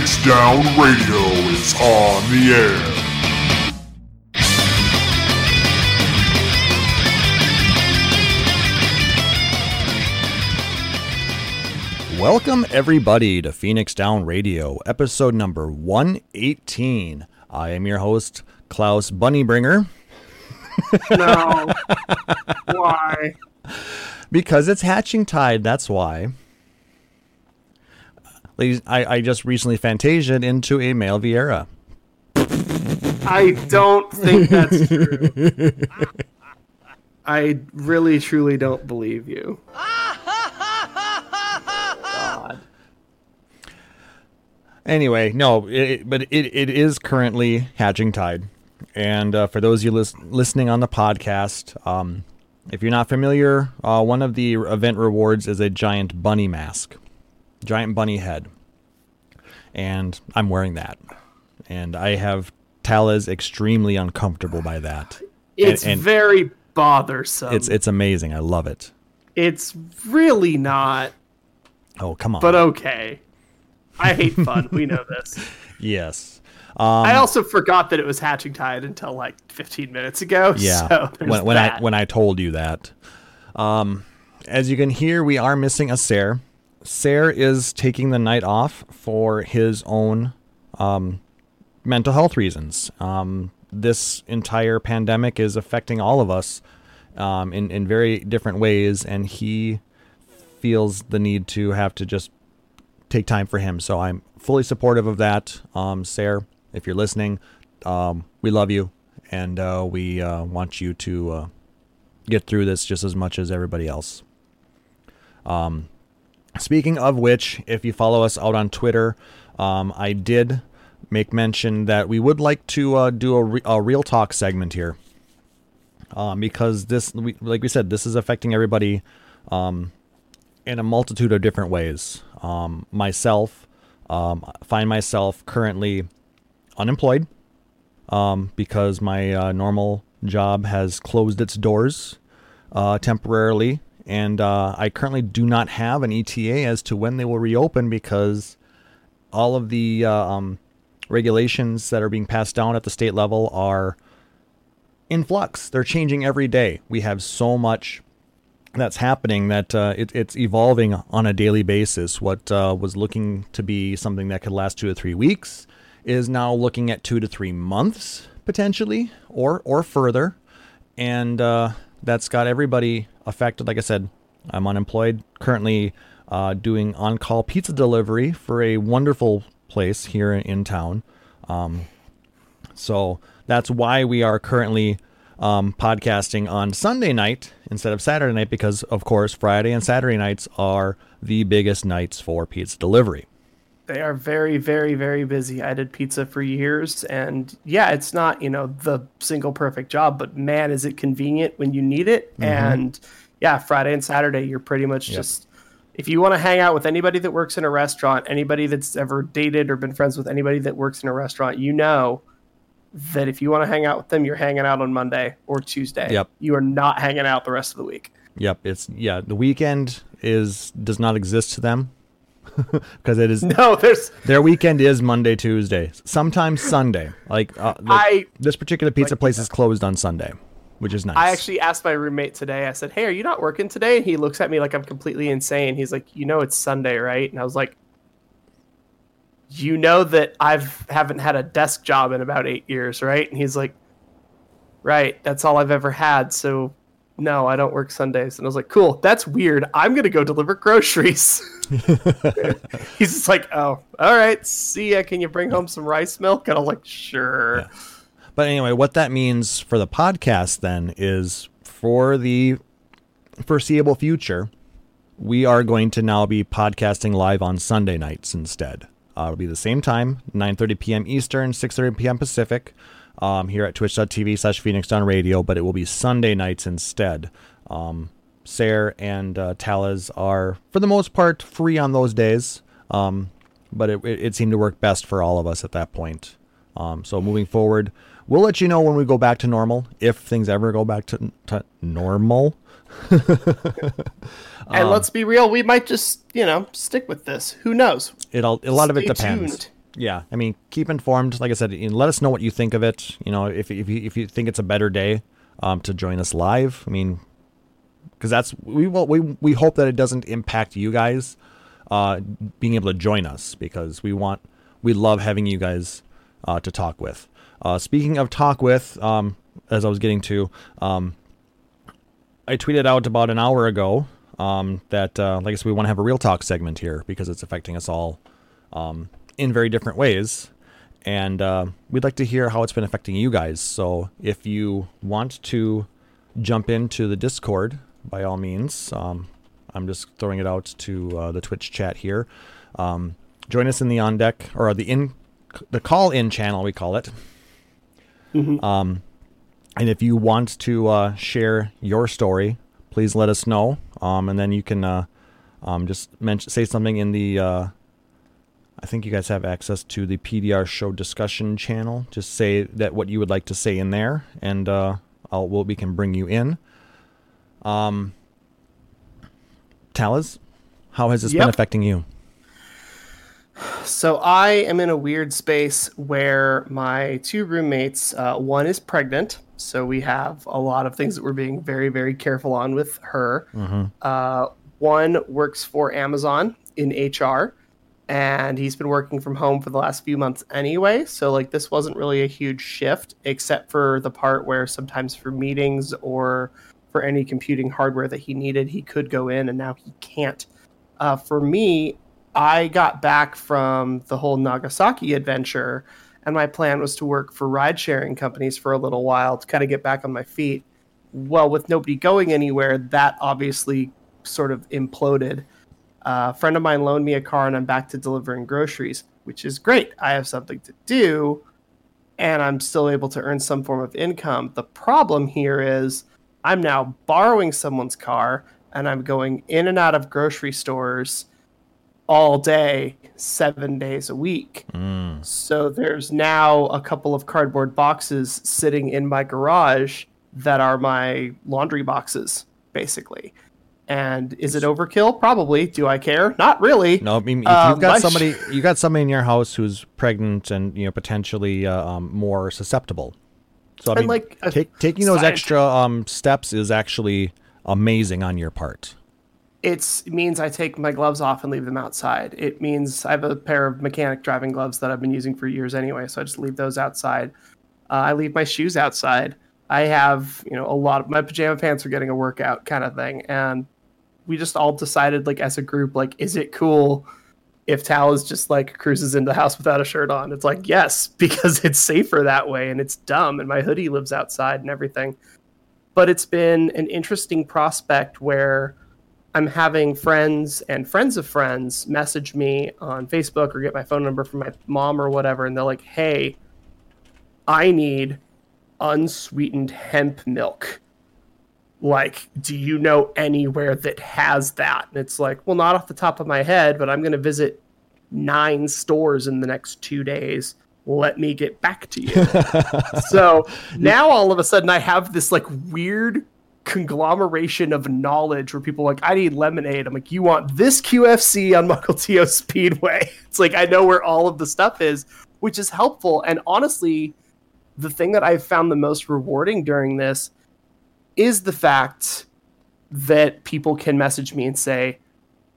Phoenix Down Radio is on the air. Welcome, everybody, to Phoenix Down Radio, episode number 118. I am your host, Klauss Bunnybringer, No. Why? because it's hatching tide, that's why. Ladies, I, I just recently fantasied into a male Viera. I don't think that's true. I really, truly don't believe you. God. Anyway, no, it, but it, it is currently hatching tide. And uh, for those of you lis- listening on the podcast, um, if you're not familiar, uh, one of the event rewards is a giant bunny mask, giant bunny head. And I'm wearing that. And I have Taliz extremely uncomfortable by that. It's and- very bothersome. It's it's amazing. I love it. it's really not, Oh, come on. but okay. I hate fun. we know this. yes. I also forgot that it was hatching tide until like 15 minutes ago. Yeah. So when when I when I told you that. Um as you can hear, we are missing a Ser. Ser is taking the night off for his own um mental health reasons. Um this entire pandemic is affecting all of us um in, in very different ways and he feels the need to have to just take time for him. So I'm fully supportive of that. Um, Sarah, if you're listening, um, we love you and uh, we uh, want you to uh, get through this just as much as everybody else. Um, speaking of which, if you follow us out on Twitter, um, I did make mention that we would like to uh, do a, re- a real talk segment here. Um, because this, we, like we said, this is affecting everybody um, in a multitude of different ways. Um, myself, um, find myself currently unemployed um, because my uh, normal job has closed its doors uh, temporarily, and uh, I currently do not have an ETA as to when they will reopen because all of the uh, um, regulations that are being passed down at the state level are in flux. They're changing every day. We have so much that's happening that uh, it, it's evolving on a daily basis. What uh, was looking to be something that could last two to three weeks is now looking at two to three months potentially, or or further, and uh, that's got everybody affected. Like I said, I'm unemployed currently, uh, doing on-call pizza delivery for a wonderful place here in, town. Um, so that's why we are currently um, podcasting on Sunday night instead of Saturday night because, of course, Friday and Saturday nights are the biggest nights for pizza delivery. They are very, very, very busy. I did pizza for years, and yeah, it's not you know the single perfect job, but man, is it convenient when you need it. And yeah, Friday and Saturday, you're pretty much just if you want to hang out with anybody that works in a restaurant, anybody that's ever dated or been friends with anybody that works in a restaurant, you know that if you want to hang out with them, you're hanging out on Monday or Tuesday. Yep. You are not hanging out the rest of the week. Yep, it's yeah. The weekend is does not exist to them because it is No, there's their weekend is Monday, Tuesday, sometimes Sunday. Like, uh, like I- this particular pizza like, place is closed on Sunday, which is nice. I actually asked my roommate today. I said, "Hey, are you not working today?" And he looks at me like I'm completely insane. He's like, "You know, it's Sunday, right?" And I was like, "You know that I've haven't had a desk job in about eight years, right?" And he's like, "Right, that's all I've ever had." So, no, I don't work Sundays. And I was like, "Cool, that's weird. I'm gonna go deliver groceries." he's just like, "Oh, all right. See ya. Can you bring home some rice milk?" And I'm like, "Sure." But anyway, what that means for the podcast then is for the foreseeable future, we are going to now be podcasting live on Sunday nights instead. Uh, it'll be the same time, 9:30 p.m. Eastern, 6:30 p.m. Pacific, um, here at twitch.tv slash Phoenix Down Radio, but it will be Sunday nights instead. Um, and uh, Taliz are, for the most part, free on those days, um, but it, it, it seemed to work best for all of us at that point. Um, so moving forward, we'll let you know when we go back to normal, if things ever go back to, to normal. and Um, let's be real, we might just, you know, stick with this. Who knows? It'll a lot of it depends. tuned. Yeah, I mean, keep informed. Like I said, you know, let us know what you think of it. You know, if if you, if you think it's a better day um, to join us live, I mean, because that's we will we we hope that it doesn't impact you guys uh, being able to join us because we want we love having you guys uh, to talk with. Uh, speaking of talk with, um, as I was getting to, um, I tweeted out about an hour ago um, that, uh, like I said, we want to have a real talk segment here because it's affecting us all um, in very different ways. And uh, we'd like to hear how it's been affecting you guys. So if you want to jump into the Discord, by all means, um, I'm just throwing it out to uh, the Twitch chat here. Um, join us in the on deck or the in the call in channel, we call it. Um, and if you want to uh, share your story, please let us know. Um, and then you can uh, um, just mention, say something in the. Uh, I think you guys have access to the PDR show discussion channel. Just say that what you would like to say in there, and uh, I'll, we'll, we can bring you in. Um, Taliz, how has this been affecting you? So I am in a weird space where my two roommates, uh, one is pregnant, so we have a lot of things that we're being very, very careful on with her. Uh, one works for Amazon in HR, and he's been working from home for the last few months anyway. So like this wasn't really a huge shift, except for the part where sometimes for meetings or for any computing hardware that he needed, he could go in, and now he can't. Uh, for me, I got back from the whole Nagasaki adventure, and my plan was to work for ride sharing companies for a little while to kind of get back on my feet. Well, with nobody going anywhere, that obviously sort of imploded. Uh, a friend of mine loaned me a car, and I'm back to delivering groceries, which is great. I have something to do, and I'm still able to earn some form of income. The problem here is I'm now borrowing someone's car, and I'm going in and out of grocery stores all day, seven days a week. So there's now a couple of cardboard boxes sitting in my garage that are my laundry boxes, basically. And is it overkill? Probably. Do I care? Not really. No, I mean, if Uh, you've got somebody, you got somebody in your house who's pregnant and you know potentially uh, um, more susceptible. So I And, mean, like, take, taking those extra um, steps is actually amazing on your part. It means I take my gloves off and leave them outside. It means I have a pair of mechanic driving gloves that I've been using for years anyway, so I just leave those outside. Uh, I leave my shoes outside. I have, you know, a lot of my pajama pants are getting a workout kind of thing, and we just all decided, like as a group, like, is it cool if Taliz just like cruises into the house without a shirt on? It's like yes, because it's safer that way, and it's dumb, and my hoodie lives outside and everything. But it's been an interesting prospect where I'm having friends and friends of friends message me on Facebook or get my phone number from my mom or whatever, and they're like, "Hey, I need unsweetened hemp milk. Like, do you know anywhere that has that?" And it's like, "Well, not off the top of my head, but I'm going to visit nine stores in the next two days. Let me get back to you." so now all of a sudden, I have this like weird conglomeration of knowledge where people like, I need lemonade. I'm like, you want this QFC on Mukilteo Speedway? It's like I know where all of the stuff is, which is helpful. And honestly, the thing that I've found the most rewarding during this is the fact that people can message me and say,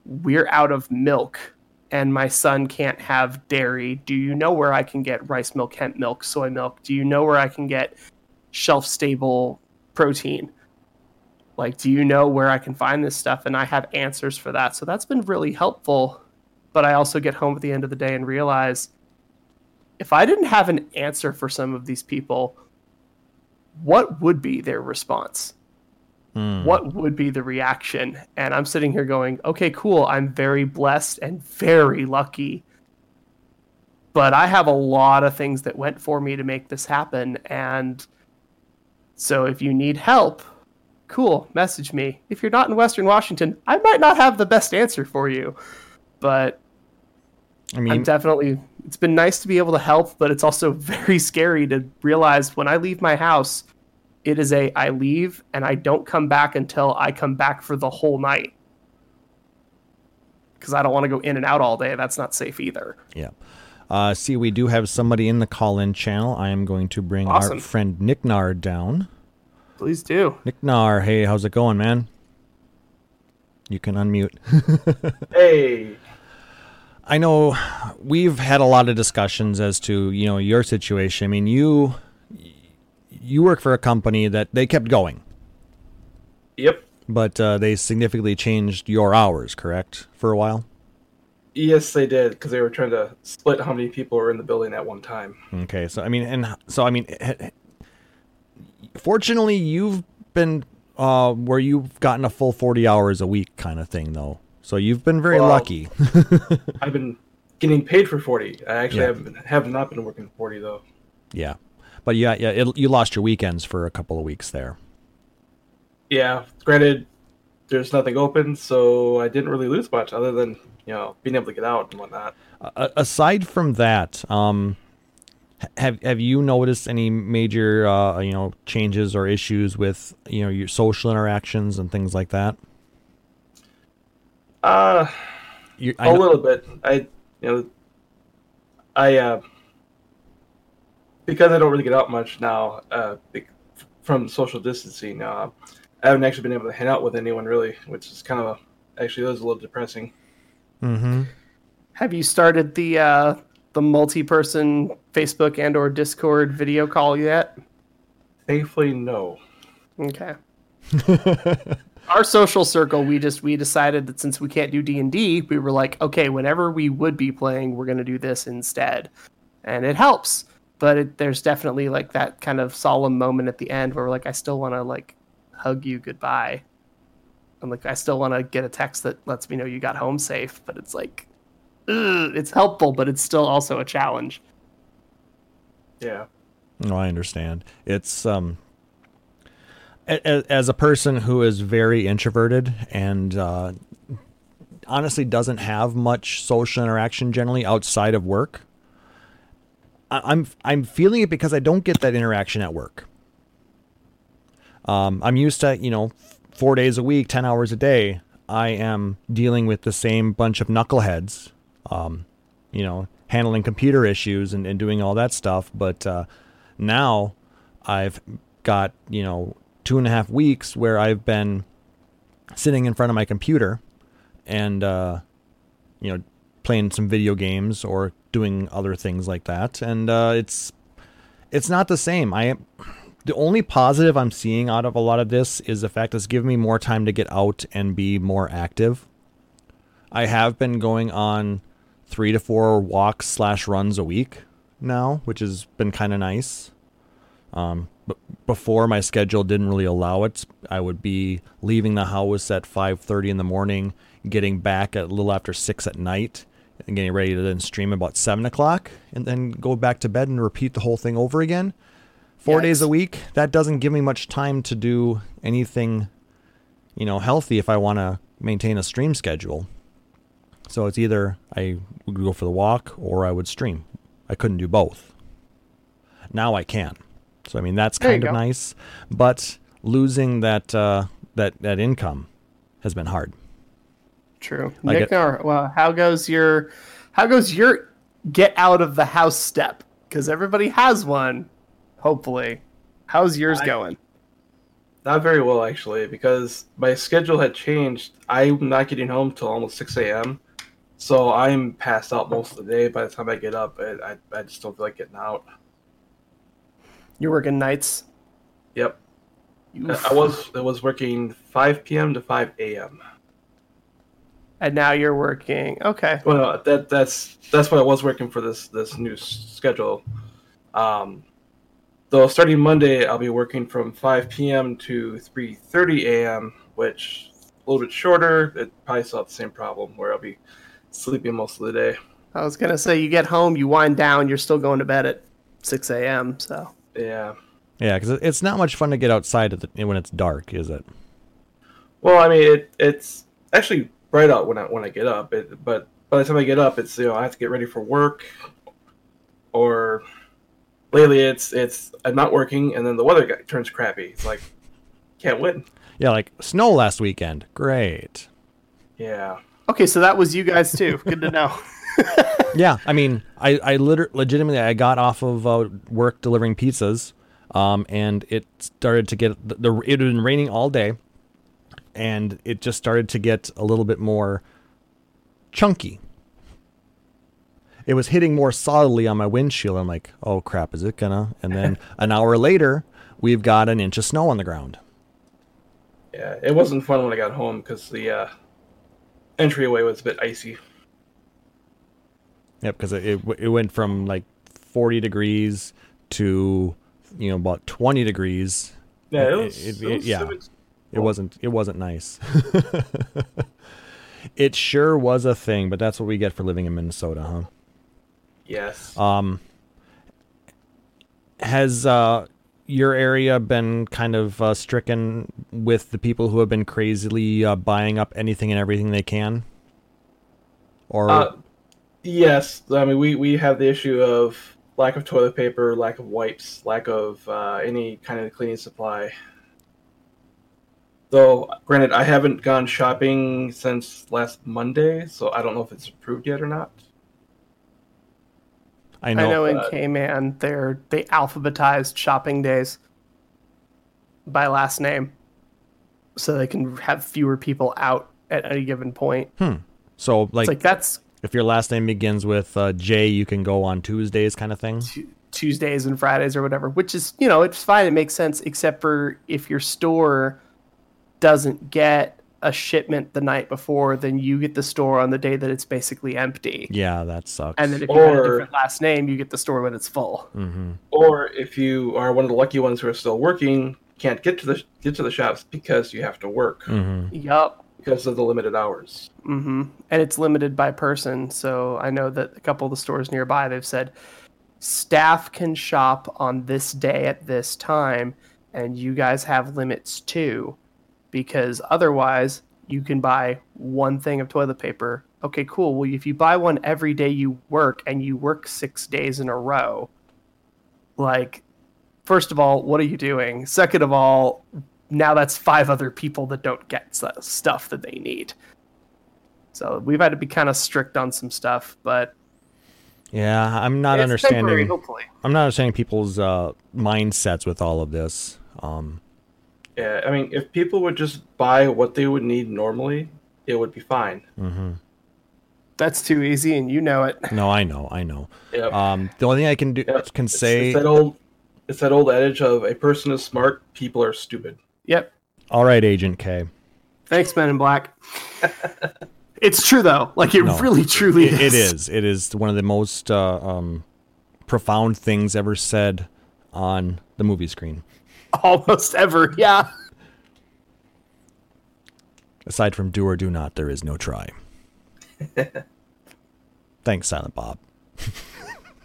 We're out of milk and my son can't have dairy. Do you know where I can get rice milk, hemp milk, soy milk? Do you know where I can get shelf stable protein? Like, do you know where I can find this stuff? And I have answers for that. So that's been really helpful. But I also get home at the end of the day and realize if I didn't have an answer for some of these people, what would be their response? Hmm. What would be the reaction? And I'm sitting here going, okay, cool. I'm very blessed and very lucky. But I have a lot of things that went for me to make this happen. And so if you need help, cool, message me. If you're not in Western Washington, I might not have the best answer for you. But I mean, I'm definitely it's been nice to be able to help, but it's also very scary to realize when I leave my house, It is a I leave and I don't come back until I come back for the whole night. Because I don't want to go in and out all day. That's not safe either. Yeah. Uh, see, we do have somebody in the call-in channel. I am going to bring our friend Nick Nar down. Please do. Nick Nar, hey, how's it going, man? You can unmute. Hey, I know we've had a lot of discussions as to you know your situation. I mean, you you work for a company that they kept going, yep. but uh, they significantly changed your hours, correct, for a while. Yes, they did because they were trying to split how many people were in the building at one time. Okay, so I mean, and so I mean, fortunately, you've been uh, where you've gotten a full forty hours a week kind of thing, though. So you've been very Well- lucky. I've been getting paid for 40. I actually Yeah. been, have not been working 40 though. yeah, but yeah, yeah, it, you lost your weekends for a couple of weeks there. Yeah, granted, there's nothing open, so I didn't really lose much other than you know being able to get out and whatnot. A- aside from that, um, have have you noticed any major uh, you know changes or issues with you know your social interactions and things like that? Uh, You, I a know- little bit. I you know I uh because I don't really get out much now uh from social distancing. Uh, I haven't actually been able to hang out with anyone really, which is kind of actually was a little depressing. Mhm. Have you started the uh, the multi-person Facebook and or Discord video call yet? Thankfully, no. Okay. Our social circle, we just we decided that since we can't do D and D, we were like, okay, whenever we would be playing, we're gonna do this instead, and it helps. But it, there's definitely like that kind of solemn moment at the end where we're like, I still want to like hug you goodbye, and like I still want to get a text that lets me know you got home safe. But it's like, it's helpful, but it's still also a challenge. Yeah. No, I understand. It's um a- a- as a person who is very introverted and uh, honestly doesn't have much social interaction generally outside of work. I- I'm I'm feeling it because I don't get that interaction at work. Um, I'm used to you know four days a week, ten hours a day. I am dealing with the same bunch of knuckleheads, um, you know, handling computer issues and, and doing all that stuff. But uh, now I've got you know two and a half weeks where I've been sitting in front of my computer and uh, you know playing some video games or doing other things like that, and uh, it's it's not the same. I the only positive I'm seeing out of a lot of this is the fact it's given me more time to get out and be more active. I have been going on three to four walks slash runs a week now, which has been kind of nice. Um, but before my schedule didn't really allow it, I would be leaving the house at 5:30 in the morning, getting back at a little after six at night, and getting ready to then stream about seven o'clock, and then go back to bed and repeat the whole thing over again. Four days a week. That doesn't give me much time to do anything, you know, healthy if I want to maintain a stream schedule. So it's either I would go for the walk or I would stream. I couldn't do both. Now I can. So I mean that's There kind of go. nice, but losing that uh, that that income has been hard. True. I Nick, get- Nar, well, how goes your how goes your get out of the house step? Because everybody has one, hopefully. How's yours I- going? Not very well actually, because my schedule had changed. I'm not getting home till almost 6 a.m. So I'm passed out most of the day. By the time I get up, I, I, I just don't feel like getting out. You're working nights. Yep. Oof. I was I was working 5 p.m. to 5 a.m. and now you're working. Okay. Well, that that's that's what I was working for this this new schedule. Um, though starting Monday, I'll be working from 5 p.m. to 3:30 a.m., which a little bit shorter. It probably still have the same problem where I'll be sleeping most of the day. I was gonna say you get home, you wind down, you're still going to bed at six a.m. So Yeah. Yeah, because it's not much fun to get outside at the, when it's dark, is it? Well, I mean, it, it's actually bright out when I when I get up. It, but by the time I get up, it's you know I have to get ready for work, or lately it's it's I'm not working, and then the weather got, turns crappy. It's like can't win. Yeah, like snow last weekend. Great. Yeah. Okay, so that was you guys too. Good to know. Yeah, I mean, I I liter- legitimately I got off of uh, work delivering pizzas, um, and it started to get the, the it had been raining all day, and it just started to get a little bit more chunky. It was hitting more solidly on my windshield. I'm like, oh crap, is it gonna? And then an hour later, we've got an inch of snow on the ground. Yeah, it wasn't fun when I got home because the uh, entryway was a bit icy. Yep, because it, it it went from like 40 degrees to you know about 20 degrees. Yeah, It- was, it- it it- was- yeah. it was- It wasn't it wasn't nice. it sure was a thing, but that's what we get for living in Minnesota, huh? yes. Um, has uh, your area been kind of uh, stricken with the people who have been crazily uh, buying up anything and everything they can? Or Uh, yes, I mean we we have the issue of lack of toilet paper, lack of wipes, lack of uh, any kind of cleaning supply. Though, granted, I haven't gone shopping since last Monday, so I don't know if it's approved yet or not. I I know, know in uh, K-Man, they're they alphabetized shopping days by last name, so they can have fewer people out at any given point. Hmm. so like, It's like that's if your last name begins with uh, J, you can go on Tuesdays, kind of thing. Tu- Tuesdays and Fridays or whatever, which is you know it's fine. It makes sense, except for if your store doesn't get a shipment the night before, then you get the store on the day that it's basically empty. Yeah, that sucks. And then if you have a different last name, you get the store when it's full. hmm Or if you are one of the lucky ones who are still working, can't get to the get to the shops because you have to work hmm Yup. because of the limited hours. hmm And it's limited by person. So I know that a couple of the stores nearby, they've said staff can shop on this day at this time, and you guys have limits too, because otherwise you can buy one thing of toilet paper. Okay, cool. Well, if you buy one every day you work and you work six days in a row, like, first of all, what are you doing? Second of all, now that's five other people that don't get stuff that they need. So we've had to be kind of strict on some stuff, but Yeah, I'm not understanding. hopefully. I'm not understanding people's uh, mindsets with all of this. Um, Yeah, I mean, if people would just buy what they would need normally, it would be fine. mhm. That's too easy, and you know it. No, I know, I know. Yep. Um, the only thing I can do Yep. can It's- say, it's that old it's that old adage of a person is smart, people are stupid. Yep. all right, Agent K. Thanks, Men in Black. it's true though. Like it No. really, truly It, is. it is. It is one of the most uh, um, profound things ever said on the movie screen. almost ever. Yeah. Aside from do or do not, there is no try. Thanks, Silent Bob.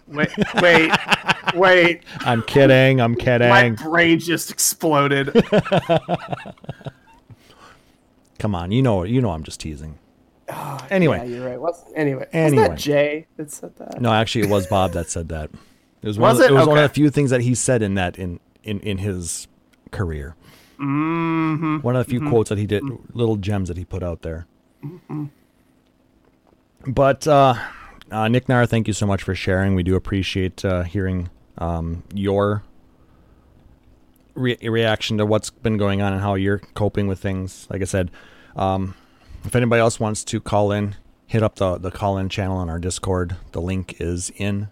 Wait, wait, wait. I'm kidding. I'm kidding. My brain just exploded. Come on, you know, you know, I'm just teasing. Ah, anyway, Yeah, you're right. What's, anyway, was that Jay that said that? No, actually, it was Bob that said that. It was one. Of it? it was one of the few things that he said in that in in in his career. Mm-hmm. One of the few quotes that he did, little gems that he put out there. But uh, uh, Nick Nar, thank you so much for sharing. We do appreciate uh, hearing um, your re- reaction to what's been going on and how you're coping with things. Like I said, um, if anybody else wants to call in, hit up the the call in channel on our Discord. The link is in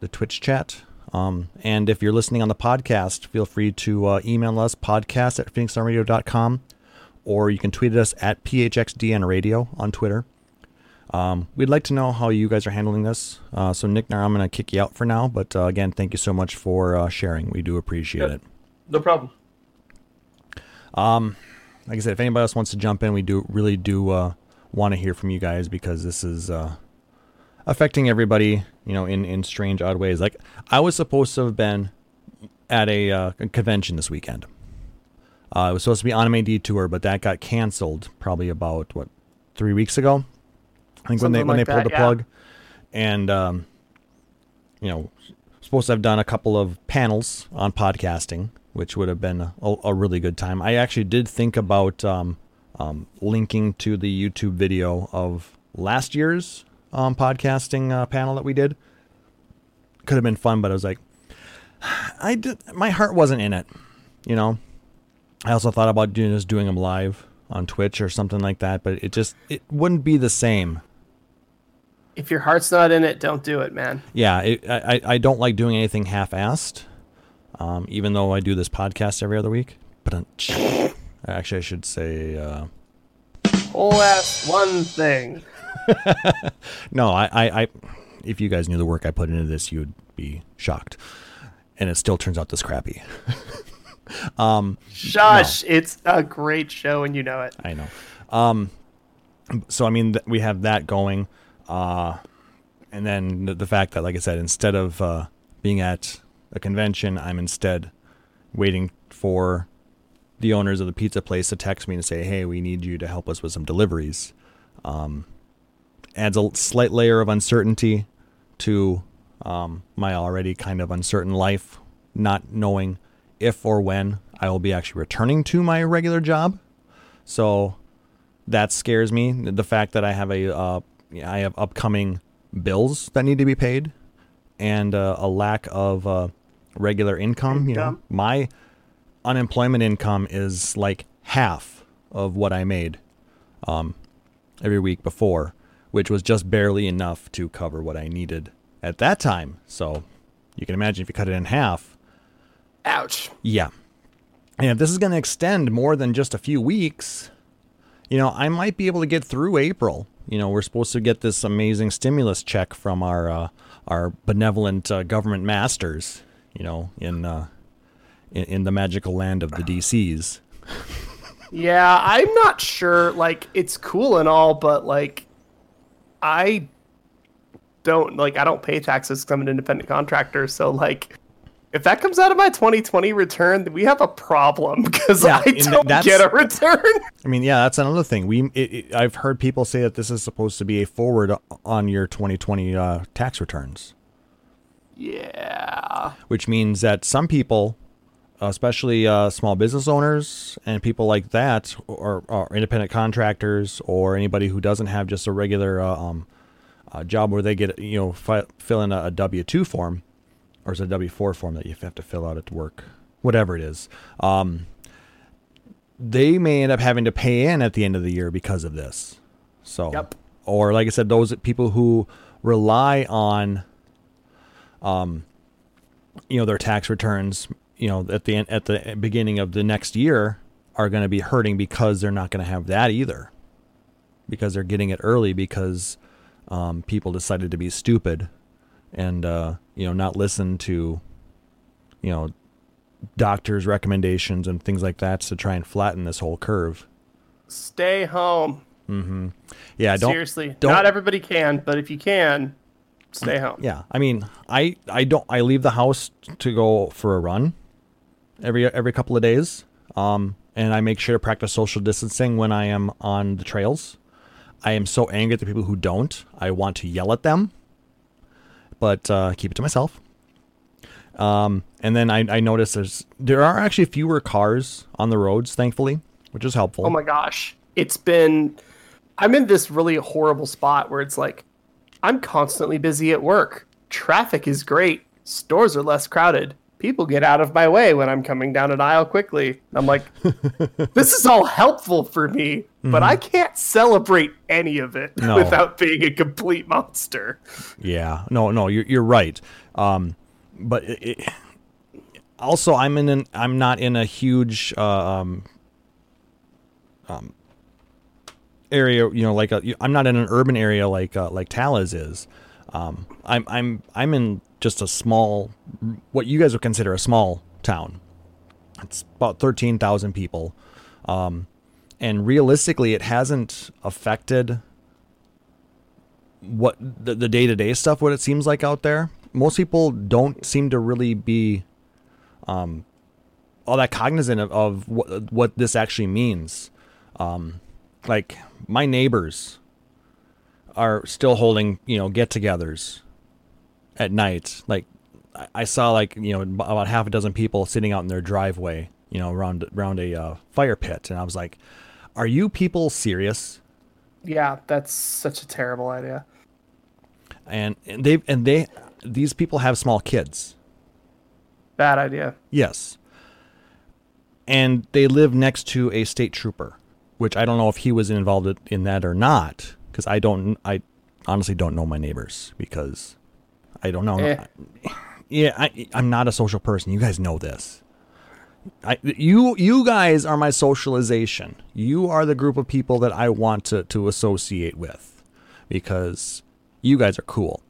the Twitch chat. Um, and if you're listening on the podcast, feel free to uh, email us podcast at phoenixdownradio.com or you can tweet at us at phxdn radio on Twitter. Um, we'd like to know how you guys are handling this. Uh, so, Nick, now I'm going to kick you out for now. But uh, again, thank you so much for uh, sharing. We do appreciate it. No problem. like I said, if anybody else wants to jump in, we do really do uh, want to hear from you guys because this is uh, affecting everybody, you know, in in strange, odd ways. Like I was supposed to have been at a, uh, convention this weekend. Uh, it was supposed to be Anime Detour, but that got canceled probably about what three weeks ago. I think when they Something when like they pulled the yeah. plug, and um, you know, supposed to have done a couple of panels on podcasting, which would have been a, a really good time. I actually did think about um, um, linking to the YouTube video of last year's um, podcasting uh, panel that we did. Could have been fun, but I was like, I did, my heart wasn't in it, you know. I also thought about doing just doing them live on Twitch or something like that, but it just it wouldn't be the same. If your heart's not in it, don't do it, man. Yeah, it, I I don't like doing anything half-assed. Um, even though I do this podcast every other week, but uh, actually I should say uh, whole ass one thing. no, I, I, I, if you guys knew the work I put into this, you'd be shocked, and it still turns out this crappy. um, Shush! No. It's a great show, and you know it. I know. Um, so I mean, th- we have that going, uh, and then the, the, fact that, like I said, instead of uh, being at a convention, I'm instead waiting for the owners of the pizza place to text me and say, "Hey, we need you to help us with some deliveries." Um, adds a slight layer of uncertainty to um, my already kind of uncertain life, not knowing if or when I will be actually returning to my regular job. So that scares me. The fact that I have a uh, I have upcoming bills that need to be paid, and uh, a lack of uh, regular income. You know, my unemployment income is like half of what I made um, every week before, which was just barely enough to cover what I needed at that time. So you can imagine if you cut it in half. Ouch. Yeah. And if this is going to extend more than just a few weeks, you know, I might be able to get through April. You know, we're supposed to get this amazing stimulus check from our uh, our benevolent uh, government masters. You know, in uh, in, in the magical land of the DCs. yeah, I'm not sure. Like, it's cool and all, but like, I don't like. I don't pay taxes because I'm an independent contractor. So like, if that comes out of my 2020 return, we have a problem because yeah, I don't get a return. I mean, yeah, that's another thing. We, it, it, I've heard people say that this is supposed to be a forward on your 2020 uh, tax returns. Yeah. Which means that some people especially uh, small business owners and people like that, or, or, independent contractors, or anybody who doesn't have just a regular uh, um, uh, job where they get you know fi- fill in a, W two form, or is it a W four form that you have to fill out at work, whatever it is. Um, they may end up having to pay in at the end of the year because of this. So, yep. or like I said, those people who rely on, um, you know, their tax returns you know at the at the beginning of the next year are going to be hurting because they're not going to have that either. Because they're getting it early because um, people decided to be stupid and uh, you know not listen to you know doctors recommendations and things like that to try and flatten this whole curve. Stay home. Mm-hmm. Yeah don't seriously don't, not everybody can but if you can stay home. Yeah i mean i i don't i leave the house to go for a run every every couple of days. Um, and I make sure to practice social distancing when I am on the trails. I am so angry at the people who don't. I want to yell at them, but uh, keep it to myself. Um, and then I, I noticed there's there are actually fewer cars on the roads, thankfully, which is helpful. Oh my gosh, it's been. I'm in this really horrible spot where it's like I'm constantly busy at work. Traffic is great. Stores are less crowded people get out of my way when I'm coming down an aisle quickly. I'm like, this is all helpful for me, mm-hmm. but I can't celebrate any of it no. without being a complete monster. Yeah, no, no, you're you're right. Um, but it, it, also, I'm in an I'm not in a huge uh, um, um, area. You know, like I'm not in an urban area like uh, like Taliz is. Um, I'm I'm I'm in just a small, what you guys would consider a small town. It's about 13,000 people. Um, and realistically, it hasn't affected what the day to day stuff, what it seems like out there. Most people don't seem to really be um, all that cognizant of, of what, what this actually means. Um, like, my neighbors are still holding, you know, get togethers at night, like I- saw like you know about half a dozen people sitting out in their driveway, you know, around around a uh, fire pit, and I was like, "Are you people serious?" Yeah, that's such a terrible idea. And, and they and they these people have small kids. Bad idea. Yes. And they live next to a state trooper, which I don't know if he was involved in that or not, because I don't. I honestly don't know my neighbors because I don't know. Eh. Yeah, I, I'm not a social person. You guys know this. I, you you guys are my socialization. You are the group of people that I want to, to associate with because you guys are cool.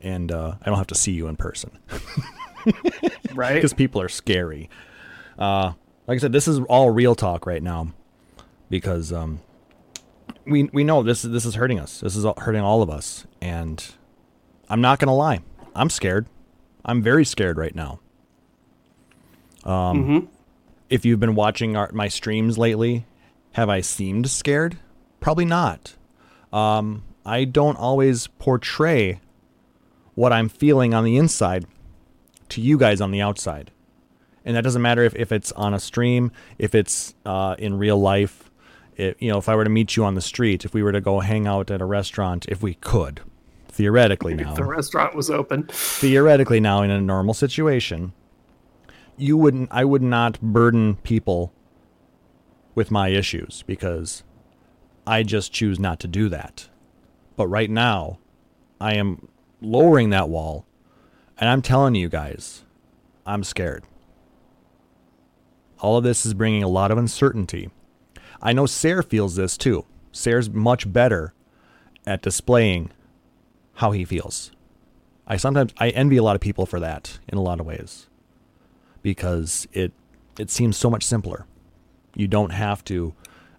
And uh, I don't have to see you in person Right? because people are scary. Uh, like I said, this is all real talk right now because um, we we know this is this is hurting us. This is hurting all of us, and I'm not gonna lie, I'm scared. I'm very scared right now. Um, if you've been watching our, my streams lately, have I seemed scared? Probably not. Um, I don't always portray what I'm feeling on the inside to you guys on the outside. And that doesn't matter if, if it's on a stream, if it's uh, in real life. It, you know, if I were to meet you on the street, if we were to go hang out at a restaurant, if we could, theoretically now, If the restaurant was open. theoretically now in a normal situation, you wouldn't I would not burden people with my issues because I just choose not to do that. But right now, I am lowering that wall and I'm telling you guys, I'm scared. All of this is bringing a lot of uncertainty. I know Sarah feels this too. Sarah's much better at displaying how he feels. I sometimes I envy a lot of people for that in a lot of ways because it it seems so much simpler. You don't have to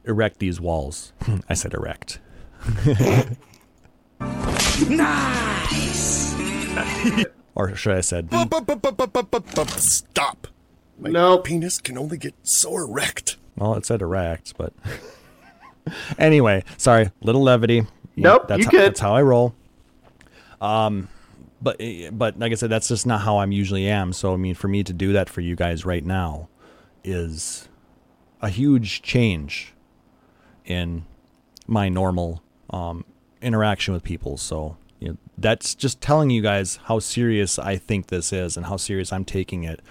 erect these walls. I said erect. nice. or should I have said Stop. My Nope. penis can only get so erect. well, it said erect, but anyway, sorry, little levity. Nope, that's you how, good. That's how I roll. Um, but but like I said, that's just not how I'm usually am. So I mean, for me to do that for you guys right now is a huge change in my normal um, interaction with people. So you know, that's just telling you guys how serious I think this is and how serious I'm taking it,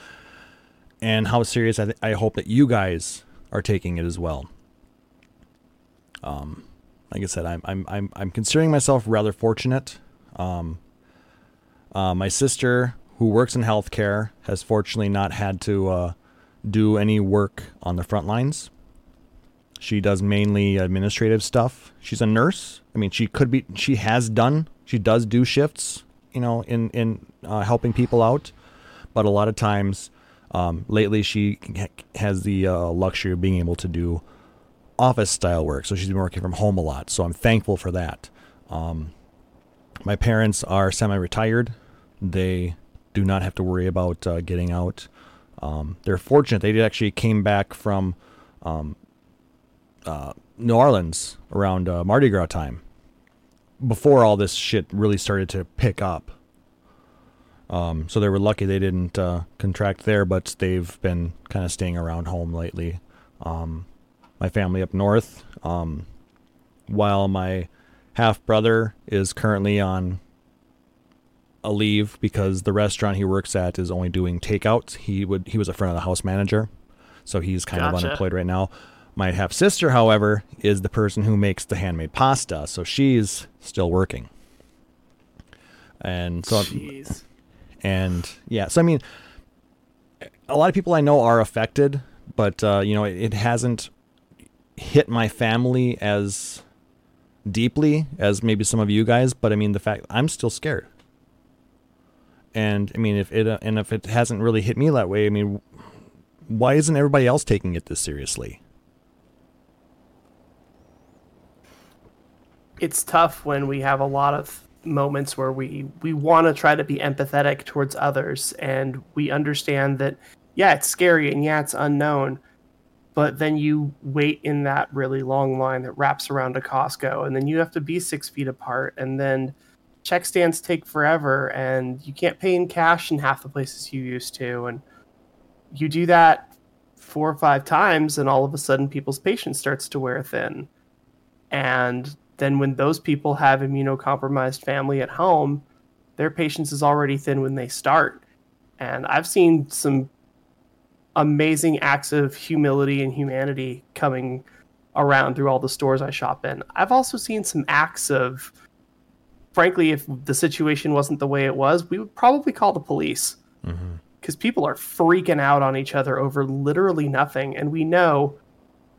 and how serious I, th- I hope that you guys are taking it as well. Um, like I said, I'm I'm I'm I'm considering myself rather fortunate. Um, uh, my sister, who works in healthcare, has fortunately not had to uh, do any work on the front lines. She does mainly administrative stuff. She's a nurse. I mean, she could be. She has done. She does do shifts. You know, in in uh, helping people out, but a lot of times, um, lately she has the uh, luxury of being able to do office style work. So she's been working from home a lot. So I'm thankful for that. Um, my parents are semi retired. They do not have to worry about uh, getting out. Um, they're fortunate. They actually came back from um, uh, New Orleans around uh, Mardi Gras time before all this shit really started to pick up. Um, so they were lucky they didn't uh, contract there, but they've been kind of staying around home lately. Um, my family up north, um, while my half brother is currently on a leave because the restaurant he works at is only doing takeouts. He would he was a front of the house manager, so he's kind of unemployed right now. My half sister, however, is the person who makes the handmade pasta, so she's still working. And so Jeez. and yeah, so I mean, a lot of people I know are affected, but uh, you know, it, it hasn't hit my family as deeply as maybe some of you guys. But I mean, the fact I'm still scared, and I mean, if it uh, and if it hasn't really hit me that way, I mean, why isn't everybody else taking it this seriously? it's tough when we have a lot of moments where we we want to try to be empathetic towards others and we understand that yeah it's scary and yeah it's unknown but then you wait in that really long line that wraps around a Costco and then you have to be six feet apart and then check stands take forever and you can't pay in cash in half the places you used to and you do that four or five times and all of a sudden people's patience starts to wear thin. And then when those people have immunocompromised family at home their patience is already thin when they start. And i've seen some amazing acts of humility and humanity coming around through all the stores i shop in i've also seen some acts of frankly, if the situation wasn't the way it was, we would probably call the police mm-hmm. because people are freaking out on each other over literally nothing. And we know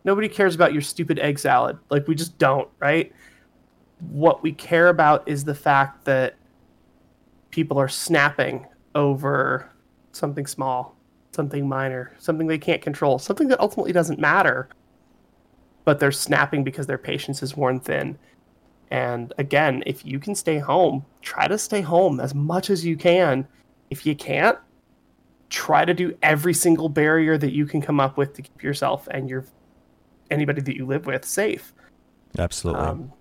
nobody cares about your stupid egg salad. Like, we just don't, right? What we care about is the fact that people are snapping over something small, something minor, something they can't control, something that ultimately doesn't matter. But they're snapping because their patience is worn thin. And again, if you can stay home, try to stay home as much as you can. If you can't, try to do every single barrier that you can come up with to keep yourself and your anybody that you live with safe. Absolutely. Um,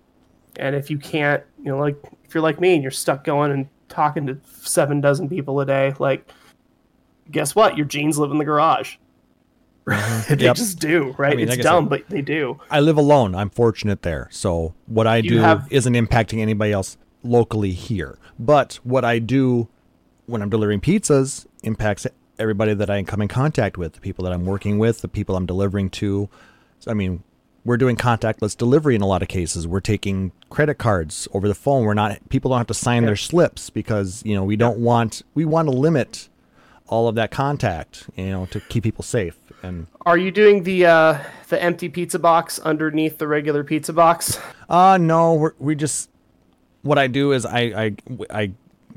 and if you can't, you know, like if you're like me and you're stuck going and talking to seven dozen people a day, like, guess what? Your jeans live in the garage. they. Yep. just do, right? mean, it's like I said- dumb, but they do. I live alone. I'm fortunate there. So what I do have- isn't impacting anybody else locally here. But what I do when I'm delivering pizzas impacts everybody that I come in contact with, the people that I'm working with, the people I'm delivering to. So, I mean, we're doing contactless delivery in a lot of cases. We're taking credit cards over the phone. We're not people don't have to sign their slips because, you know, we don't want we want to limit all of that contact, you know, to keep people safe. And Are you doing the uh, the empty pizza box underneath the regular pizza box? Uh no, we're, we just what I do is I, I I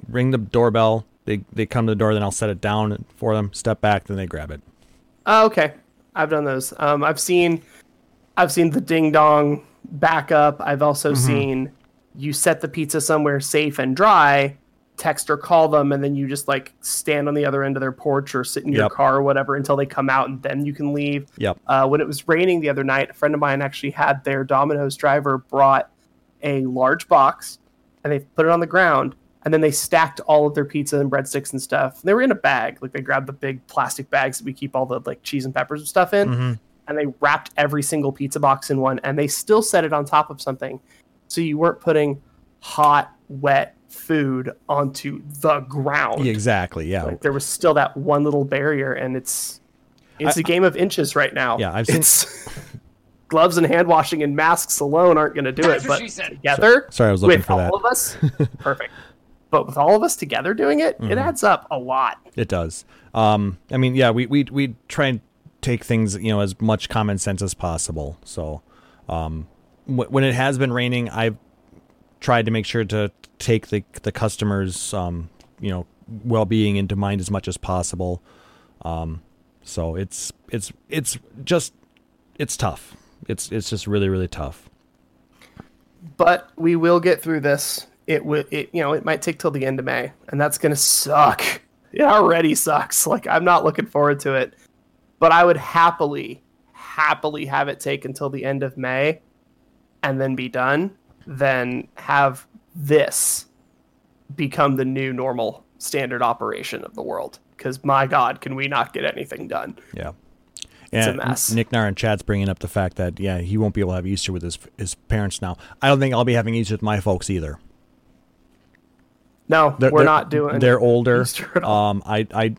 ring the doorbell. They they come to the door, then I'll set it down for them. Step back, then they grab it. Oh, okay. I've done those. Um, I've seen, I've seen the ding dong back up. I've also Mm-hmm. seen you set the pizza somewhere safe and dry, text or call them, and then you just like stand on the other end of their porch or sit in your Yep. car or whatever until they come out, and then you can leave. Yep. Uh, when it was raining the other night, a friend of mine actually had their Domino's driver brought a large box, and they put it on the ground, and then they stacked all of their pizza and breadsticks and stuff. They were in a bag, like they grabbed the big plastic bags that we keep all the like cheese and peppers and stuff in, and they wrapped every single pizza box in one, and they still set it on top of something, so you weren't putting hot, wet food onto the ground. Exactly. Yeah. Like there was still that one little barrier, and it's it's a game of inches right now. Yeah, I've seen- It's gloves and hand washing and masks alone aren't going to do it, but together, Sorry, I was looking with for all that. of us, perfect. But with all of us together doing it, Mm-hmm. it adds up a lot. It does. Um, I mean, yeah, we we we try and take things, you know, as much common sense as possible. So, um, wh- when it has been raining, I've tried to make sure to take the the customers, um, you know, well being into mind as much as possible. Um, so it's it's it's just it's tough. It's it's just really really tough. But we will get through this. It will. It you know it might take till the end of May, and that's to suck. It already sucks. Like I'm not looking forward to it. But I would happily, happily have it take until the end of May, and then be done. Than have this become the new normal standard operation of the world. Because my God, can we not get anything done? Yeah. It's a mess. Nick Nar in chat's bringing up the fact that yeah he won't be able to have Easter with his his parents now. I don't think I'll be having Easter with my folks either. No, They're- we're they're- not doing. They're older. Easter at all. Um, I, I,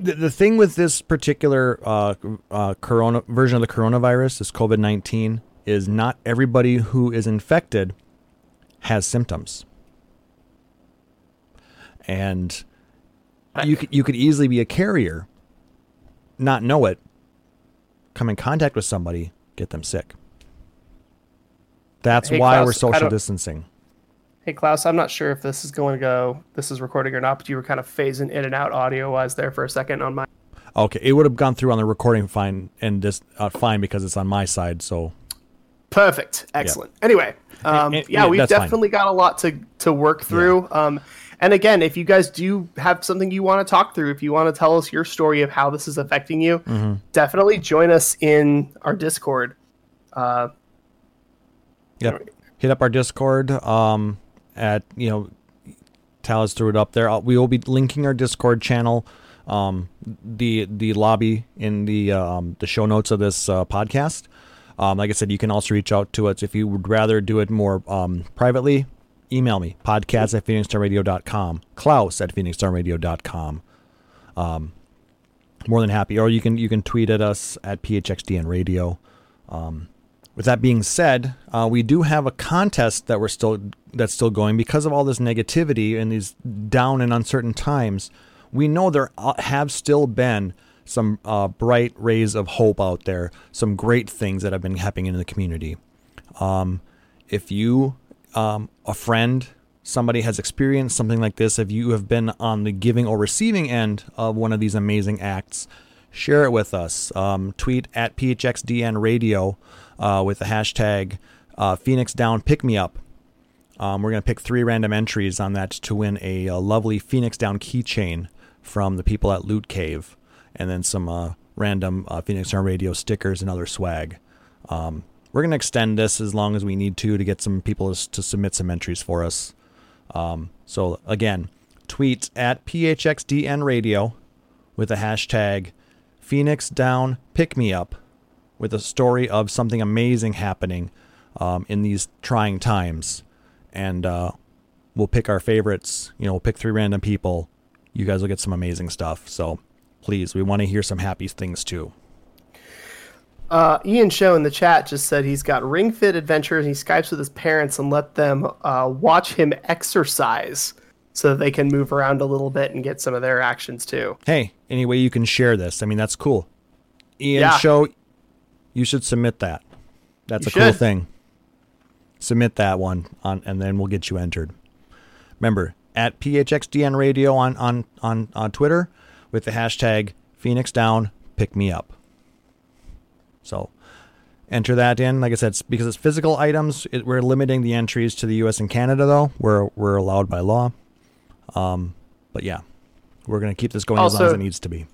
the, the thing with this particular uh, uh, corona version of the coronavirus, this COVID nineteen, is not everybody who is infected has symptoms, and you could, you could easily be a carrier, not know it, come in contact with somebody, get them sick. That's Hey, why Klauss, we're social distancing. Hey Klauss, I'm not sure if this is going to go. This is recording or not, but you were kind of phasing in and out audio wise there for a second on my. Okay, it would have gone through on the recording fine and this uh, fine because it's on my side. So Perfect, excellent. Anyway, um, And- and- yeah, yeah, we've that's fine. definitely got a lot to to work through. Um, and again, if you guys do have something you want to talk through, if you want to tell us your story of how this is affecting you, Mm-hmm. definitely join us in our Discord. Uh, Yep. Hit up our Discord. Um, at you know Taliz threw it up there. Uh, We will be linking our Discord channel, um, the the lobby in the um, the show notes of this uh, podcast. Um, like I said, you can also reach out to us if you would rather do it more um, privately. Email me podcast at phoenixdownradio.com, Klauss at phoenixdownradio.com. Um, more than happy, or you can you can tweet at us at phxdn radio. Um, with that being said, uh, we do have a contest that we're still that's still going because of all this negativity and these down and uncertain times. We know there uh, have still been some uh, bright rays of hope out there, some great things that have been happening in the community. Um, if you, um, a friend, somebody has experienced something like this, if you have been on the giving or receiving end of one of these amazing acts, share it with us. Um, tweet at PHXDN Radio uh, with the hashtag uh, Phoenix Down Pick Me Up. Um, we're going to pick three random entries on that to win a, a lovely Phoenix Down keychain from the people at Loot Cave, and then some uh, random uh, Phoenix Down Radio stickers and other swag. Um, we're going to extend this as long as we need to to get some people to, submit some entries for us. Um, so again, tweet at PHXDN Radio with the hashtag Phoenix Down Pick Me Up with a story of something amazing happening um, in these trying times. And uh, we'll pick our favorites. You know, we'll pick three random people. You guys will get some amazing stuff. So please, we want to hear some happy things too. Uh, Ian Show in the chat just said he's got Ring Fit Adventures. He Skypes with his parents and let them uh, watch him exercise so that they can move around a little bit and get some of their actions too. Hey, any way you can share this? I mean, that's cool. Ian Yeah. Show, you should submit that. That's You a cool thing. Submit that one on, and then we'll get you entered. Remember at PHXDN Radio on on on on Twitter with the hashtag Phoenix Down Pick Me Up. So enter that in. Like I said, it's, because it's physical items, it, we're limiting the entries to the U.S. and Canada though. We're we're allowed by law. Um, but yeah, we're gonna keep this going as long as it needs to be.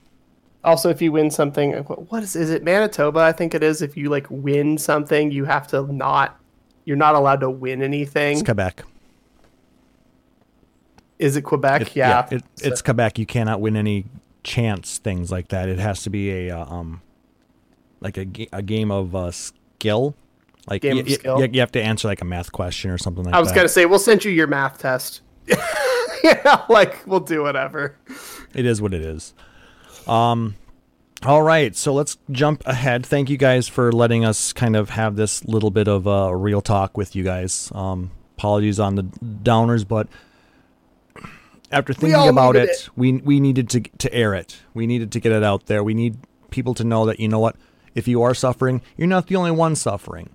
Also, if you win something, what is is it Manitoba? I think it is. If you like win something, you have to not. You're not allowed to win anything. It's Quebec. Is it Quebec? It- yeah. it, it's Quebec. You cannot win any chance things like that. It has to be a uh, um, like a, a game of uh, skill. Like Game y- of y- skill? y- you have to answer like a math question or something like that. I was that. gonna say we'll send you your math test. yeah, like we'll do whatever. It is what it is. Um, all right, so let's jump ahead. Thank you guys for letting us kind of have this little bit of uh, real talk with you guys. Um, apologies on the downers, but after thinking about it, it. we we needed to to air it. We needed to get it out there. We need people to know that you know what, if you are suffering, you're not the only one suffering.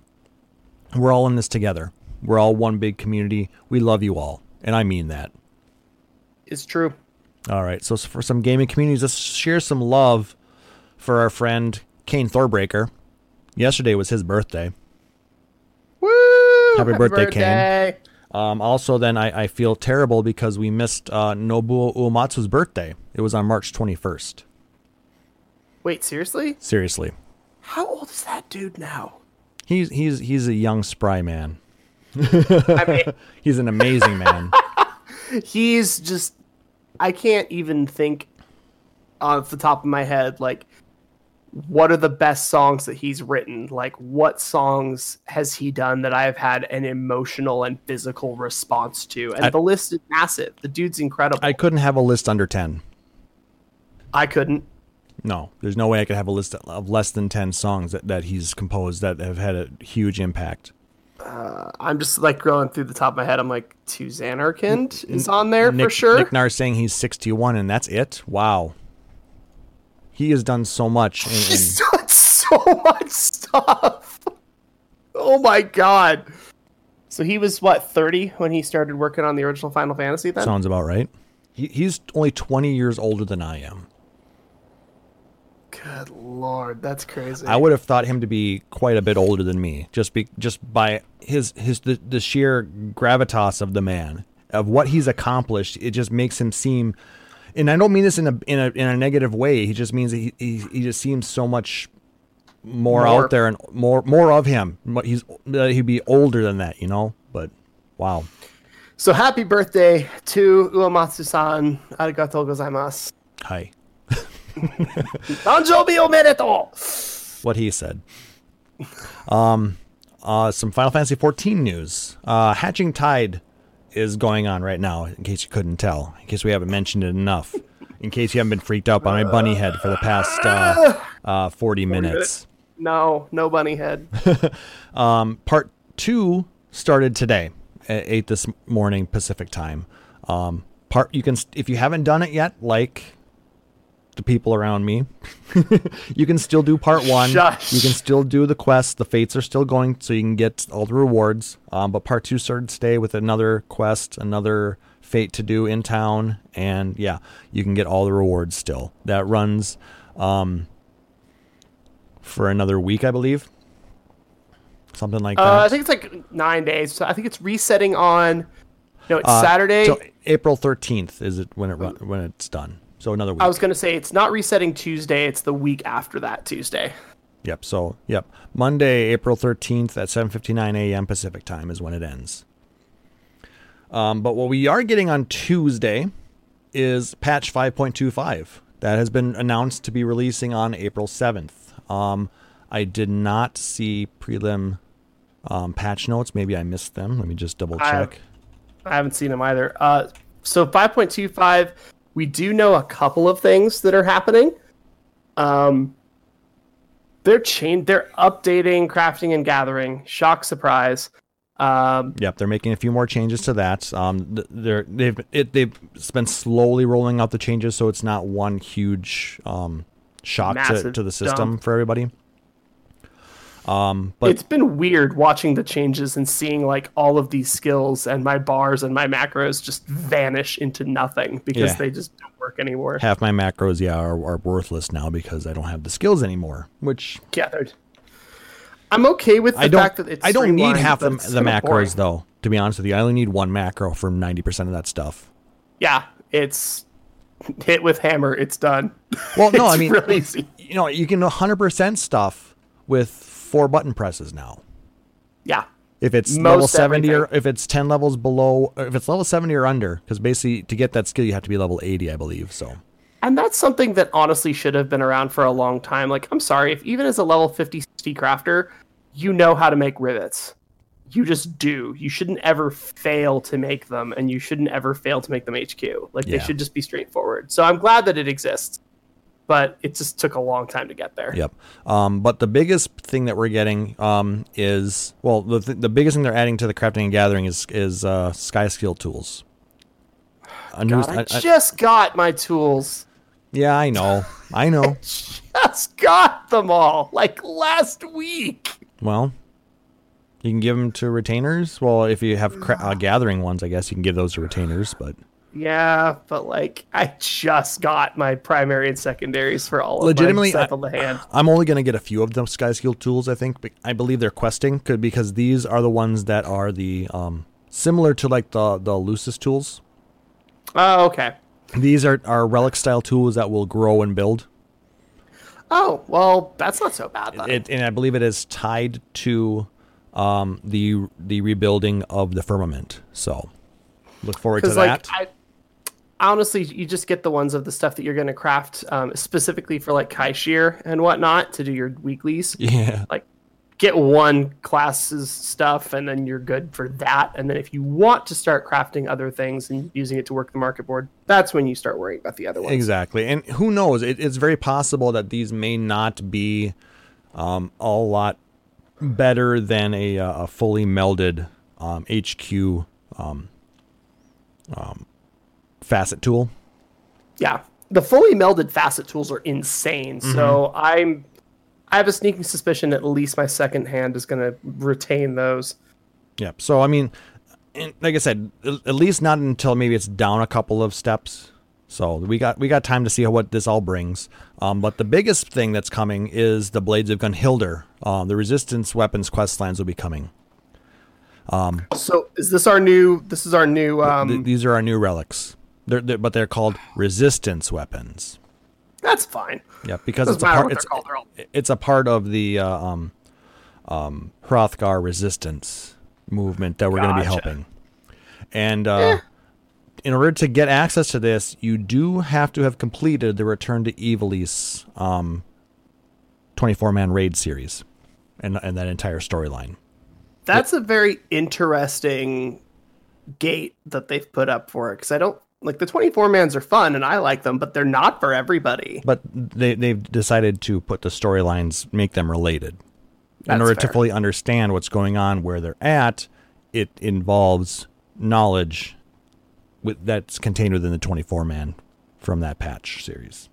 We're all in this together. We're all one big community. We love you all, and I mean that. It's true. All right. So for some gaming communities, let's share some love for our friend Kane Thorbreaker. Yesterday was his birthday. Woo! Happy birthday, Kane. Um, also, then I, I feel terrible because we missed uh, Nobuo Uematsu's birthday. It was on March 21st. Wait, seriously? Seriously, How old is that dude now? he's he's he's a young spry man. I mean, He's an amazing man. he's just. I can't even think off the top of my head, like, what are the best songs that he's written? Like, what songs has he done that I've had an emotional and physical response to? And I- the list is massive. The dude's incredible. I couldn't have a list under 10. I couldn't. No, there's no way I could have a list of less than 10 songs that, that he's composed that have had a huge impact. Uh, I'm just like going through the top of my head. I'm like, to Zanarkand is on there Nick, for sure. Nick Nar saying he's 61 and that's it. Wow. He has done so much. And, He's done so much stuff. Oh my god. So he was what 30 when he started working on the original Final Fantasy then? sounds about right. He, he's only 20 years older than I am. Good lord, that's crazy. I would have thought him to be quite a bit older than me, just be just by his his the, the sheer gravitas of the man of what he's accomplished. It just makes him seem, and I don't mean this in a in a in a negative way. He just means that he he, he just seems so much more, More. out there and more more of him. He's he'd be older than that, you know. But wow, So happy birthday to Uematsu-san. Arigatou gozaimasu. Hi. Danjobi omedetou. What he said. Um, uh, some Final Fantasy 14 news. Uh, Hatching Tide is going on right now. In case you couldn't tell. In case we haven't mentioned it enough. In case you haven't been freaked out by my bunny head for the past uh, uh, 40 minutes. No, no bunny head. Part two started today at eight this morning Pacific time. Um, part you can if you haven't done it yet, like the people around me, you can still do part one. Shush. You can still do the quest. The fates are still going, so you can get all the rewards. Um, but part two started today with another quest, another fate to do in town, and yeah, you can get all the rewards still. That runs um, for another week, I believe. Something like that. Uh, I think it's like nine days. So I think it's resetting on. No, it's Uh, Saturday. April thirteenth is it when it run, when it's done. So another week. I was gonna say it's not resetting Tuesday. It's the week after that Tuesday. Yep. So yep, Monday, April thirteenth at seven fifty nine a.m. Pacific time is when it ends. Um, but what we are getting on Tuesday is patch five point two five that has been announced to be releasing on April seventh. Um, I did not see prelim um, patch notes. Maybe I missed them. Let me just double I- check. I haven't seen them either. Uh, so 5.25, we do know a couple of things that are happening. Um, they're chain, they're updating crafting and gathering. Shock surprise. Um, Yep, they're making a few more changes to that. Um, they're they've it, they've been slowly rolling out the changes, so it's not one huge um, shock to, to the system dump. for everybody. Um, but it's been weird watching the changes and seeing like all of these skills and my bars and my macros just vanish into nothing because Yeah. they just don't work anymore. half my macros, yeah, are, are worthless now because I don't have the skills anymore. Which gathered. I'm okay with the I don't fact that it's I don't need half the, the macros boring. though. To be honest with you, I only need one macro for ninety percent of that stuff. Yeah, it's hit with hammer. It's done. Well, no, It's I mean, really easy. you know, you can hundred percent stuff with four button presses now. Yeah, If it's Most level 70 or if it's 10 levels below, if it's level 70 or under, because basically to get that skill, you have to be level 80, I believe. So, and that's something that honestly should have been around for a long time. Like, I'm sorry, if even as a level 50, 60 crafter, you know how to make rivets. You just do. You shouldn't ever fail to make them, and you shouldn't ever fail to make them HQ. Like, they should just be straightforward. So I'm glad that it exists, but it just took a long time to get there. yep. Um, but the biggest thing that we're getting um, is, well, the, th- the biggest thing they're adding to the crafting and gathering is, is uh, Skysteel tools. A God, I I- I- just got my tools. yeah, I know. I know. Just got them all like last week. well, you can give them to retainers. Well, if you have cra- uh, gathering ones, I guess you can give those to retainers, but. Yeah, but like I just got my primary and secondaries for all of Legitimately, my I- stuff on the hand. I'm only going to get a few of the Skysteel tools. I think but I believe they're questing could because these are the ones that are the um, similar to like the the Lucis tools. Oh, okay. These are are relic style tools that will grow and build. Oh, well, that's not so bad then. It, and I believe it is tied to um, the the rebuilding of the firmament. So look forward to like that. I, honestly, you just get the ones of the stuff that you're going to craft um, specifically for like Kai-Shirr and whatnot to do your weeklies. yeah. Like get one class's stuff and then you're good for that. And then if you want to start crafting other things and using it to work the market board, that's when you start worrying about the other ones. Exactly, and who knows? It, it's very possible that these may not be um, a lot better than a, a fully melded um, HQ um, um, facet tool. Yeah, the fully melded facet tools are insane. So I'm, I have a sneaking suspicion at least my second hand is going to retain those. Yep. So I mean, like I said, at least not until maybe it's down a couple of steps. So we got we got time to see how, what this all brings. Um, but the biggest thing that's coming is the Blades of Gunhildr. Um, the Resistance weapons quest questlands will be coming. So is this our new? This is our new. Um, Th- these are our new relics. They're, they're but they're called resistance weapons. that's fine. Yeah, because it's a part. It's, they're called. They're all- it's a part of the uh, um, um, Hrothgar resistance movement that we're going to be helping. And uh, in order to get access to this, you do have to have completed the Return to Ivalice um, 24 man raid series and, and that entire storyline. That's a very interesting gate that they've put up for it because I don't like the 24 mans are fun and I like them, but they're not for everybody. But they, they've decided to put the storylines, make them related. in That's order to fully understand what's going on where they're at, it involves knowledge with, that's contained within the 24 man from that patch series.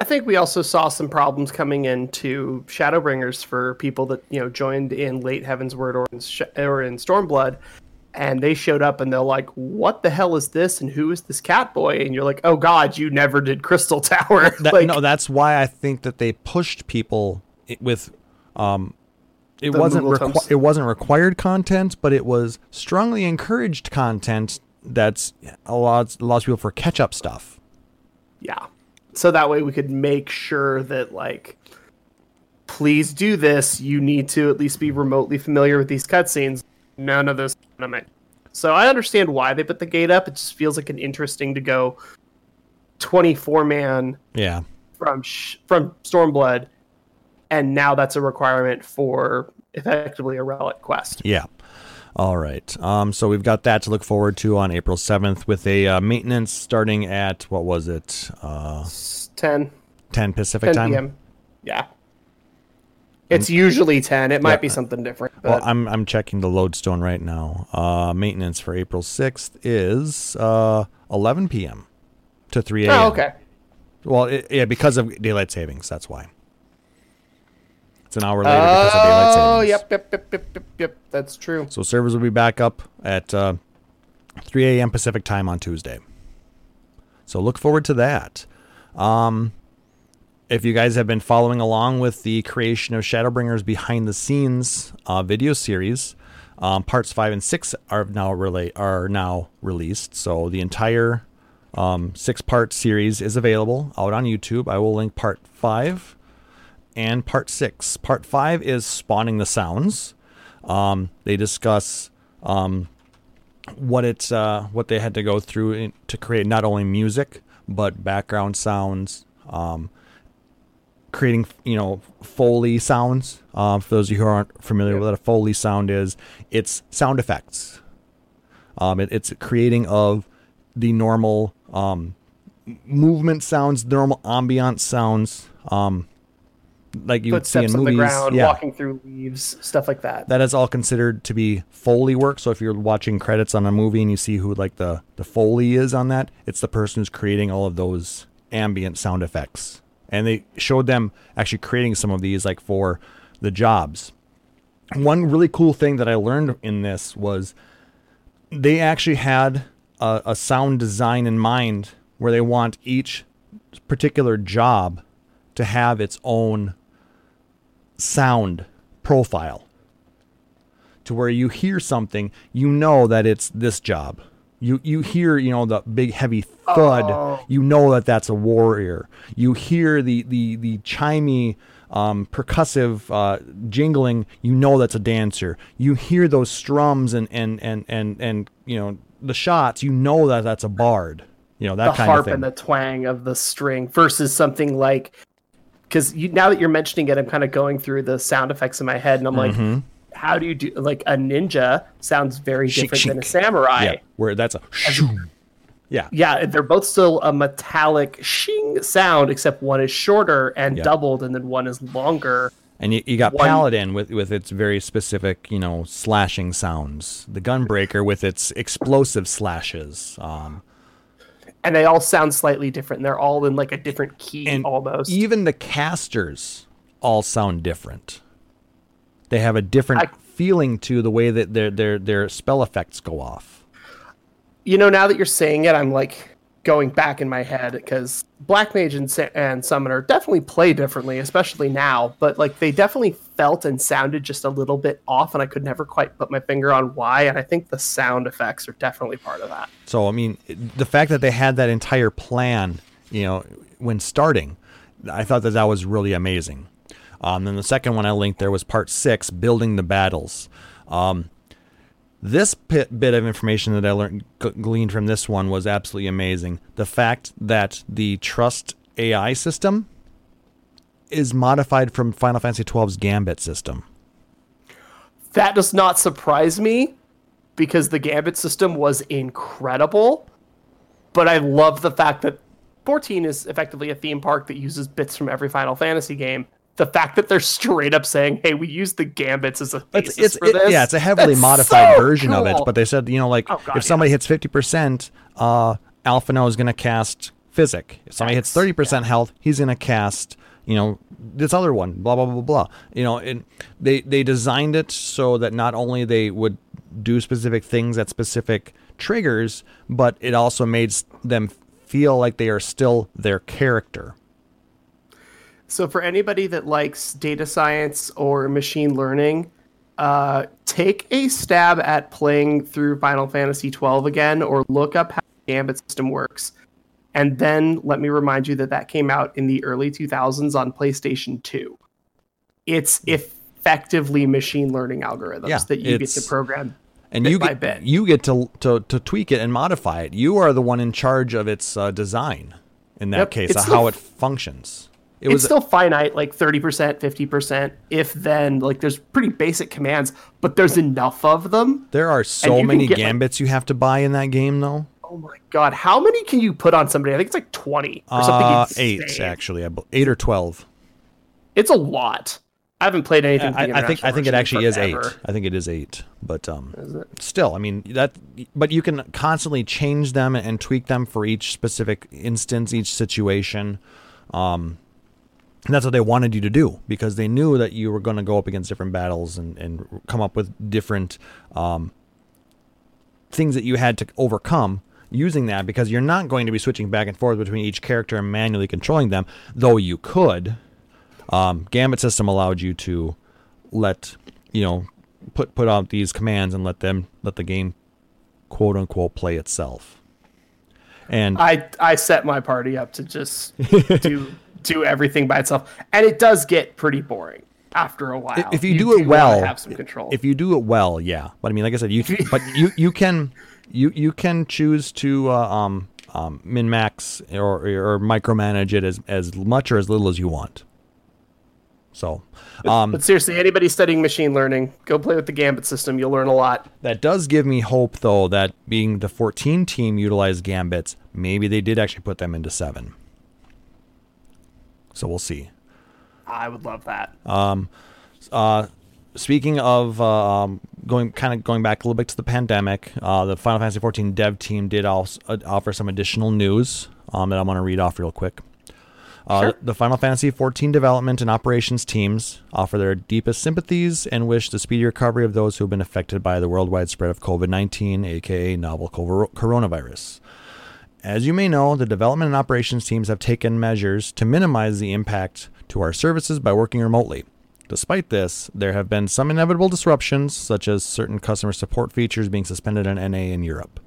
I think we also saw some problems coming into Shadowbringers for people that you know joined in late Heavensward or in, Sh- or in Stormblood, and they showed up and they're like, "What the hell is this? And who is this cat boy?" And you're like, "Oh God, you never did Crystal Tower." That, like, no, that's why I think that they pushed people with, um, it wasn't Tomes. it wasn't required content, but it was strongly encouraged content. That's allows allows people for catch up stuff. yeah. So that way we could make sure that like, please do this. You need to at least be remotely familiar with these cutscenes. None of this anime. So I understand why they put the gate up. It just feels like an interesting to go. 24 man Yeah, from sh- from Stormblood, and now that's a requirement for effectively a relic quest. yeah. All right. Um, so we've got that to look forward to on April seventh with a uh, maintenance starting at what was it? Uh, 10, 10 Pacific 10 time. p.m. Yeah. It's usually 10. It might Yeah. be something different. Well, I'm I'm checking the lodestone right now. Uh, maintenance for April 6th is uh 11 p.m. to 3 a.m. oh, okay. Well, it, yeah, because of daylight savings. That's why. It's an hour later because of daylight savings. Oh, yep, yep, yep, yep, yep, yep. That's true. So servers will be back up at uh, 3 a.m. Pacific time on Tuesday. So look forward to that. Um, if you guys have been following along with the creation of Shadowbringers behind the scenes uh, video series, um, parts five and six are now relate are now released. So the entire um, six part series is available out on YouTube. I will link part five and part six. Part five is spawning the sounds. Um, they discuss um, what it's uh, what they had to go through in, to create not only music but background sounds, um, creating you know foley sounds. Um, for those of you who aren't familiar with what a foley sound is, it's sound effects. Um, it, it's creating of the normal um, movement sounds, the normal ambient sounds, um, like you would see in Footsteps movies. the ground, yeah, walking through leaves, stuff like that. that is all considered to be foley work. So if you're watching credits on a movie and you see who like the the foley is on that, it's the person who's creating all of those ambient sound effects. And they showed them actually creating some of these like for the jobs. One really cool thing that I learned in this was they actually had a, a sound design in mind where they want each particular job to have its own sound profile to where you hear something, you know that it's this job. You you hear you know the big heavy thud, Oh. you know that that's a warrior. You hear the the the chimey um, percussive uh, jingling, you know that's a dancer. You hear those strums and and and and and you know the shots, you know that that's a bard. You know that the kind harp of thing. and the twang of the string versus something like because now that you're mentioning it i'm kind of going through the sound effects in my head and i'm Mm-hmm. How do you do like a ninja sounds very different than a samurai yeah, where that's a shoo. Yeah, yeah they're both still a metallic shing sound except one is shorter and Yeah. doubled and then one is longer And you, you got One- Paladin with, with its very specific, you know, slashing sounds. The Gunbreaker with its explosive slashes. Um, and they all sound slightly different they're all in like a different key and almost even the casters all sound different. They have a different I- feeling to the way that their their their spell effects go off. you know now that you're saying it i'm like going back in my head because black mage and, and summoner definitely play differently especially now but like they definitely felt and sounded just a little bit off and i could never quite put my finger on why and i think the sound effects are definitely part of that So I mean, the fact that they had that entire plan, you know, when starting, I thought that that was really amazing. Um, then the second one I linked there was part six, building the battles. Um, This bit, of information that I learned gleaned from this one was absolutely amazing. The fact that the Trust AI system is modified from Final Fantasy XII's Gambit system. That does not surprise me because the Gambit system was incredible. But I love the fact that 14 is effectively a theme park that uses bits from every Final Fantasy game. The fact that they're straight up saying, "Hey, we use the gambits as a It's, basis it's for it- this," yeah, it's a heavily that's modified so version of it. But they said, you know, like Oh, God, if somebody hits fifty percent, uh, Alphinaud is going to cast Physic. If somebody hits thirty percent health, he's going to cast, you know, this other one. Blah blah blah blah blah. You know, and they they designed it so that not only they would do specific things at specific triggers, but it also made them feel like they are still their character. So for anybody that likes data science or machine learning, uh, take a stab at playing through Final Fantasy twelve again, or look up how the Gambit system works, and then let me remind you that that came out in the early two thousands on PlayStation two. It's effectively machine learning algorithms Yeah, that you get to program. and bit you by get bit. you get to, to to tweak it and modify it. You are the one in charge of its uh, design in that Yep, case, it's of how f- it functions. It it's still finite, like thirty percent, fifty percent, if then. Like there's pretty basic commands, but there's enough of them there are so many get, like- gambits you have to buy in that game though. Oh my god, how many can you put on somebody? I think it's like 20 or something Uh, insane. eight actually, I eight or twelve. It's a lot. I haven't played anything. I, I think I think it actually is eight. I think it is eight, but um, Is still, I mean that. But you can constantly change them and tweak them for each specific instance, each situation. Um, and that's what they wanted you to do because they knew that you were going to go up against different battles and, and come up with different um, things that you had to overcome using that because you're not going to be switching back and forth between each character and manually controlling them, though you could. Um, Gambit system allowed you to let you know put put out these commands and let them let the game quote unquote play itself. And I I set my party up to just do do everything by itself, and it does get pretty boring after a while. if you, do it well, have some control. if you do it well, yeah. But I mean, like I said, you but you you can you you can choose to uh, um um min max or or micromanage it as as much or as little as you want. So, um, but seriously, anybody studying machine learning, go play with the Gambit system. You'll learn a lot. That does give me hope, though, that being the 14 team utilized gambits, maybe they did actually put them into seven. So we'll see. I would love that. Uh, speaking of uh, um, going, kind of going back a little bit to the pandemic, uh, the Final Fantasy XIV dev team did also uh, offer some additional news um, that I'm going to read off real quick. Uh, Sure. The Final Fantasy XIV development and operations teams offer their deepest sympathies and wish the speedy recovery of those who have been affected by the worldwide spread of COVID 19, aka novel coronavirus. As you may know, the development and operations teams have taken measures to minimize the impact to our services by working remotely. Despite this, there have been some inevitable disruptions, such as certain customer support features being suspended on NA in Europe.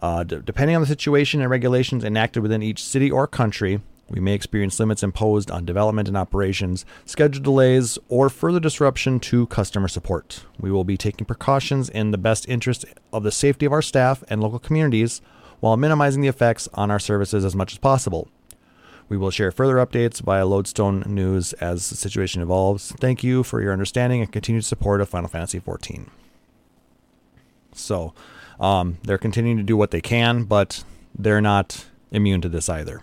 Uh, d- depending on the situation and regulations enacted within each city or country, we may experience limits imposed on development and operations, schedule delays, or further disruption to customer support. We will be taking precautions in the best interest of the safety of our staff and local communities while minimizing the effects on our services as much as possible. We will share further updates via Lodestone News as the situation evolves. Thank you for your understanding and continued support of Final Fantasy XIV. So, um, they're continuing to do what they can, but they're not immune to this either.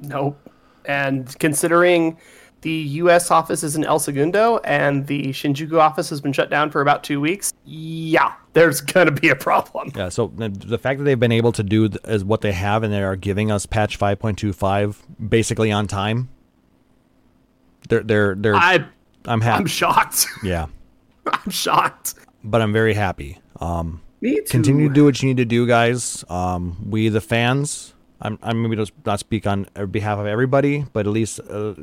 Nope. And considering the U.S. office is in El Segundo and the Shinjuku office has been shut down for about two weeks, yeah, there's gonna be a problem. Yeah, so the, the fact that they've been able to do th- is what they have, and they are giving us patch 5.25 basically on time. They're they're they're. I I'm happy. I'm shocked. yeah, I'm shocked. but I'm very happy. Um, Me too. continue to do what you need to do, guys. Um, we the fans. I'm I'm maybe just not speak on behalf of everybody, but at least uh,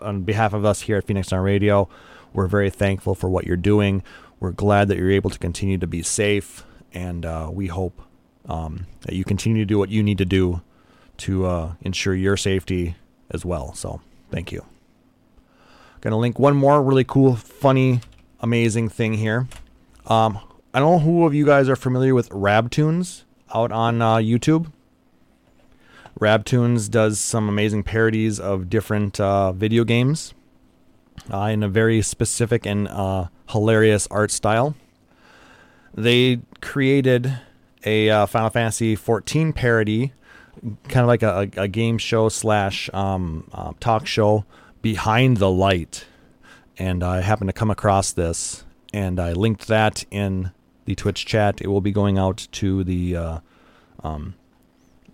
on behalf of us here at Phoenix Down Radio, we're very thankful for what you're doing. We're glad that you're able to continue to be safe, and uh, we hope um, that you continue to do what you need to do to uh, ensure your safety as well. So, thank you. Gonna link one more really cool, funny, amazing thing here. Um, I don't know who of you guys are familiar with RABToons out on uh, YouTube. RABToons does some amazing parodies of different uh, video games uh, in a very specific and uh, hilarious art style. They created a uh, Final Fantasy 14 parody, kind of like a, a, a game show slash um, uh, talk show behind the light. And I happened to come across this, and I linked that in the Twitch chat. It will be going out to the uh, um,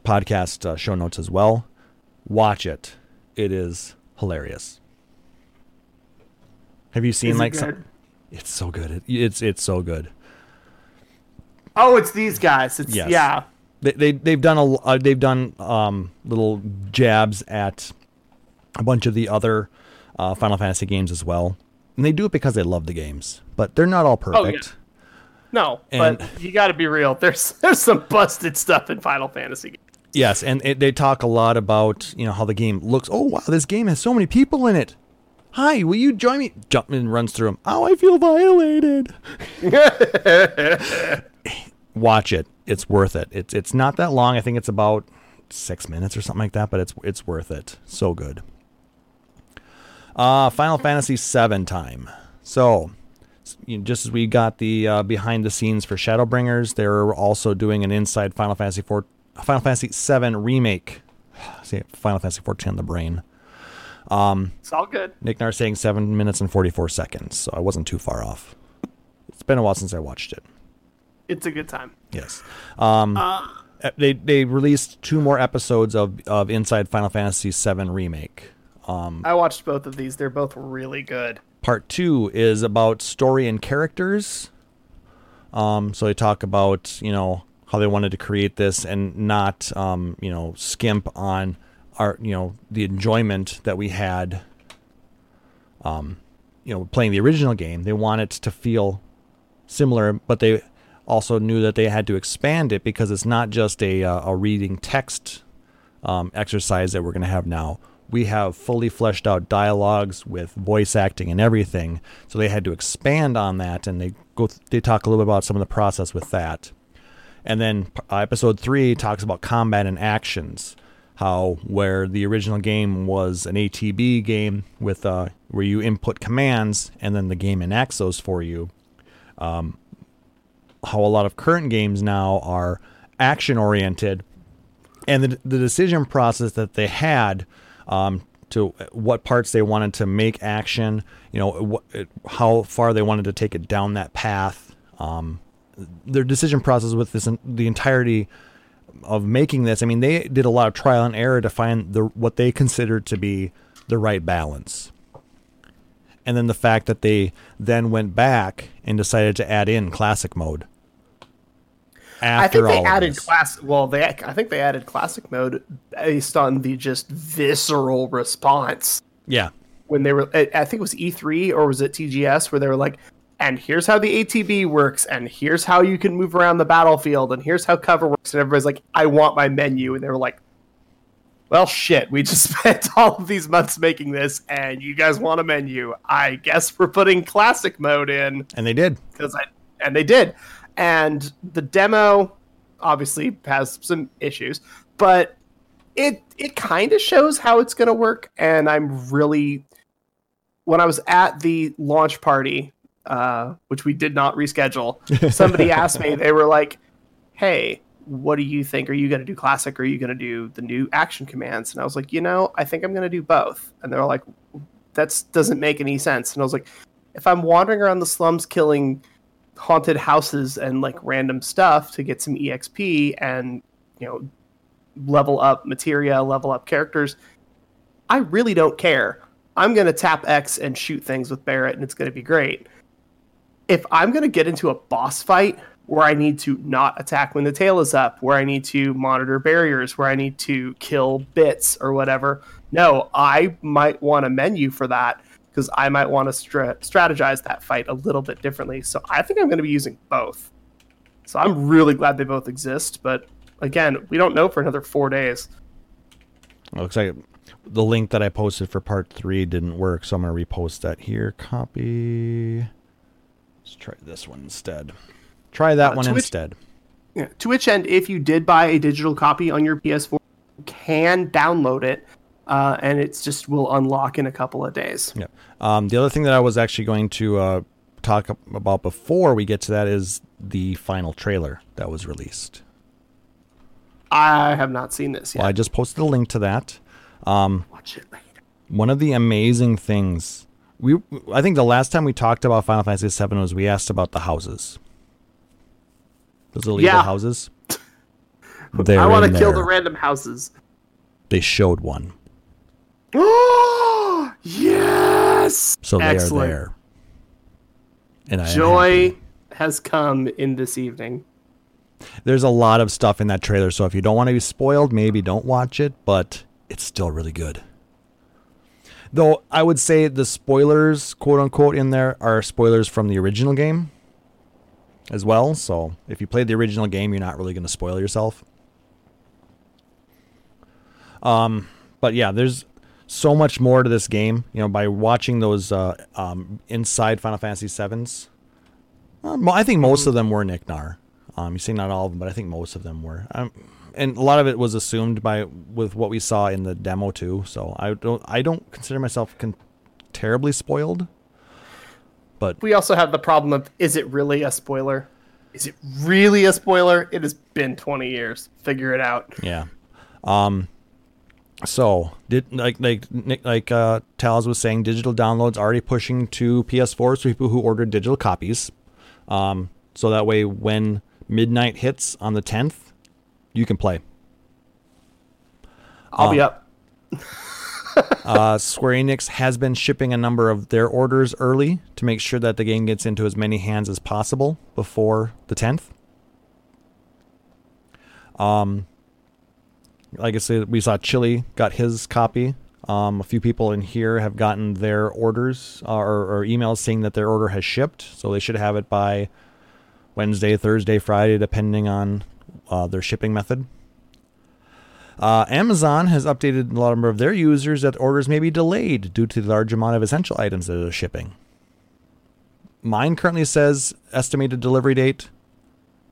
podcast uh, show notes as well. Watch it; it is hilarious. Have you seen Is like good? some? It's so good. It, it's it's so good. Oh, it's these guys. It's Yes. yeah. They, they they've done a uh, they've done um, little jabs at a bunch of the other uh, Final Fantasy games as well, and they do it because they love the games. But they're not all Oh, yeah. perfect. No, And- but you got to be real. There's there's some busted stuff in Final Fantasy. Games. Yes, and it, they talk a lot about you know how the game looks. Oh wow, this game has so many people in it. Hi, will you join me? Jump and runs through them. Oh, I feel violated. Watch it. It's worth it. It's it's not that long. I think it's about six minutes or something like that. But it's it's worth it. So good. Uh, Final Fantasy VII time. So, you know, just as we got the uh, behind the scenes for Shadowbringers, they're also doing an inside Final Fantasy four, Final Fantasy VII remake. See, Final Fantasy 14 on the brain. It's all good. Nick Nar saying seven minutes and 44 seconds, so I wasn't too far off. It's been a while since I watched it. It's a good time. Yes. Um, uh, they they released two more episodes of, of Inside Final Fantasy VII Remake. Um, I watched both of these. They're both really good. Part two is about story and characters. Um, so they talk about you know how they wanted to create this and not um, you know skimp on our you know the enjoyment that we had. Um, you know, playing the original game, they want it to feel similar, but they also knew that they had to expand it because it's not just a uh, a reading text um, exercise that we're going to have now. We have fully fleshed out dialogues with voice acting and everything, so they had to expand on that, and they go they talk a little bit about some of the process with that. And then uh, episode three talks about combat and actions, how where the original game was an ATB game with uh, where you input commands and then the game enacts those for you. Um, how a lot of current games now are action oriented, and the the decision process that they had um, to what parts they wanted to make action, you know, what, how far they wanted to take it down that path. Um, their decision process with this the entirety of making this. I mean, they did a lot of trial and error to find the what they considered to be the right balance. And then the fact that they then went back and decided to add in classic mode. I After think they added class. Well, they I think they added classic mode based on the just visceral response Yeah. when they were. I I think it was E3 or was it TGS where they were like, "And here's how the ATB works, and here's how you can move around the battlefield, and here's how cover works." And everybody's like, "I want my menu," and they were like, "Well, shit, we just spent all of these months making this, and you guys want a menu? I guess we're putting classic mode in." And they did. because I and they did, and the demo obviously has some issues, but it it kind of shows how it's going to work, and I'm really when I was at the launch party, uh, which we did not reschedule, somebody asked me, they were like, "Hey." What do you think? Are you going to do classic or are you going to do the new action commands? And I was like, you know, I think I'm going to do both. And they're like, that doesn't make any sense. And I was like, if I'm wandering around the slums killing haunted houses and like random stuff to get some exp and you know level up materia level up characters i really don't care i'm going to tap x and shoot things with barret and it's going to be great if i'm going to get into a boss fight where i need to not attack when the tail is up where i need to monitor barriers where i need to kill bits or whatever no i might want a menu for that because I might want to stra- strategize that fight a little bit differently. So I think I'm going to be using both. So I'm really glad they both exist. But again, we don't know for another four days. It looks like the link that I posted for part three didn't work, so I'm gonna repost that here. Copy. Let's try this one instead. Try that Uh, one which- instead. Yeah. To which end, if you did buy a digital copy on your PS4, you can download it, uh, and it's just will unlock in a couple of days. Yeah. Um, the other thing that I was actually going to uh, talk about before we get to that is the final trailer that was released. I have not seen this yet. Well, I just posted a link to that. Watch it later. One of the amazing things we I think the last time we talked about Final Fantasy VII was we asked about the houses. Those illegal Yeah. houses. I want to kill the random houses. They showed one, Oh yes! so they Excellent. are there. And I Joy has come in this evening. There's a lot of stuff in that trailer, so if you don't want to be spoiled, maybe don't watch it. But it's still really good. Though I would say the spoilers, quote unquote, in there are spoilers from the original game as well. So if you played the original game, you're not really going to spoil yourself. Um, but yeah, there's so much more to this game. You know, by watching those uh, um, inside Final Fantasy sevens, uh, I think most of them were Nick. Um, you see, not all of them, but I think most of them were. And a lot of it was assumed by with what we saw in the demo too. So I don't I don't consider myself con- terribly spoiled. But We also have the problem of is it really a spoiler? Is it really a spoiler? It has been 20 years. Figure it out. yeah, um, so did like like like uh, Taliz was saying, digital downloads already pushing to PS4s for people who ordered digital copies. Um, so that way, when midnight hits on the 10th, you can play. I'll be up. Uh, Square Enix has been shipping a number of their orders early to make sure that the game gets into as many hands as possible before the 10th. Um, like I said, we saw Chili got his copy. Um, a few people in here have gotten their orders uh, or, or emails saying that their order has shipped, so they should have it by Wednesday, Thursday, Friday, depending on uh, their shipping method. Uh, Amazon has updated a number of their users that orders may be delayed due to the large amount of essential items that they're shipping. Mine currently says estimated delivery date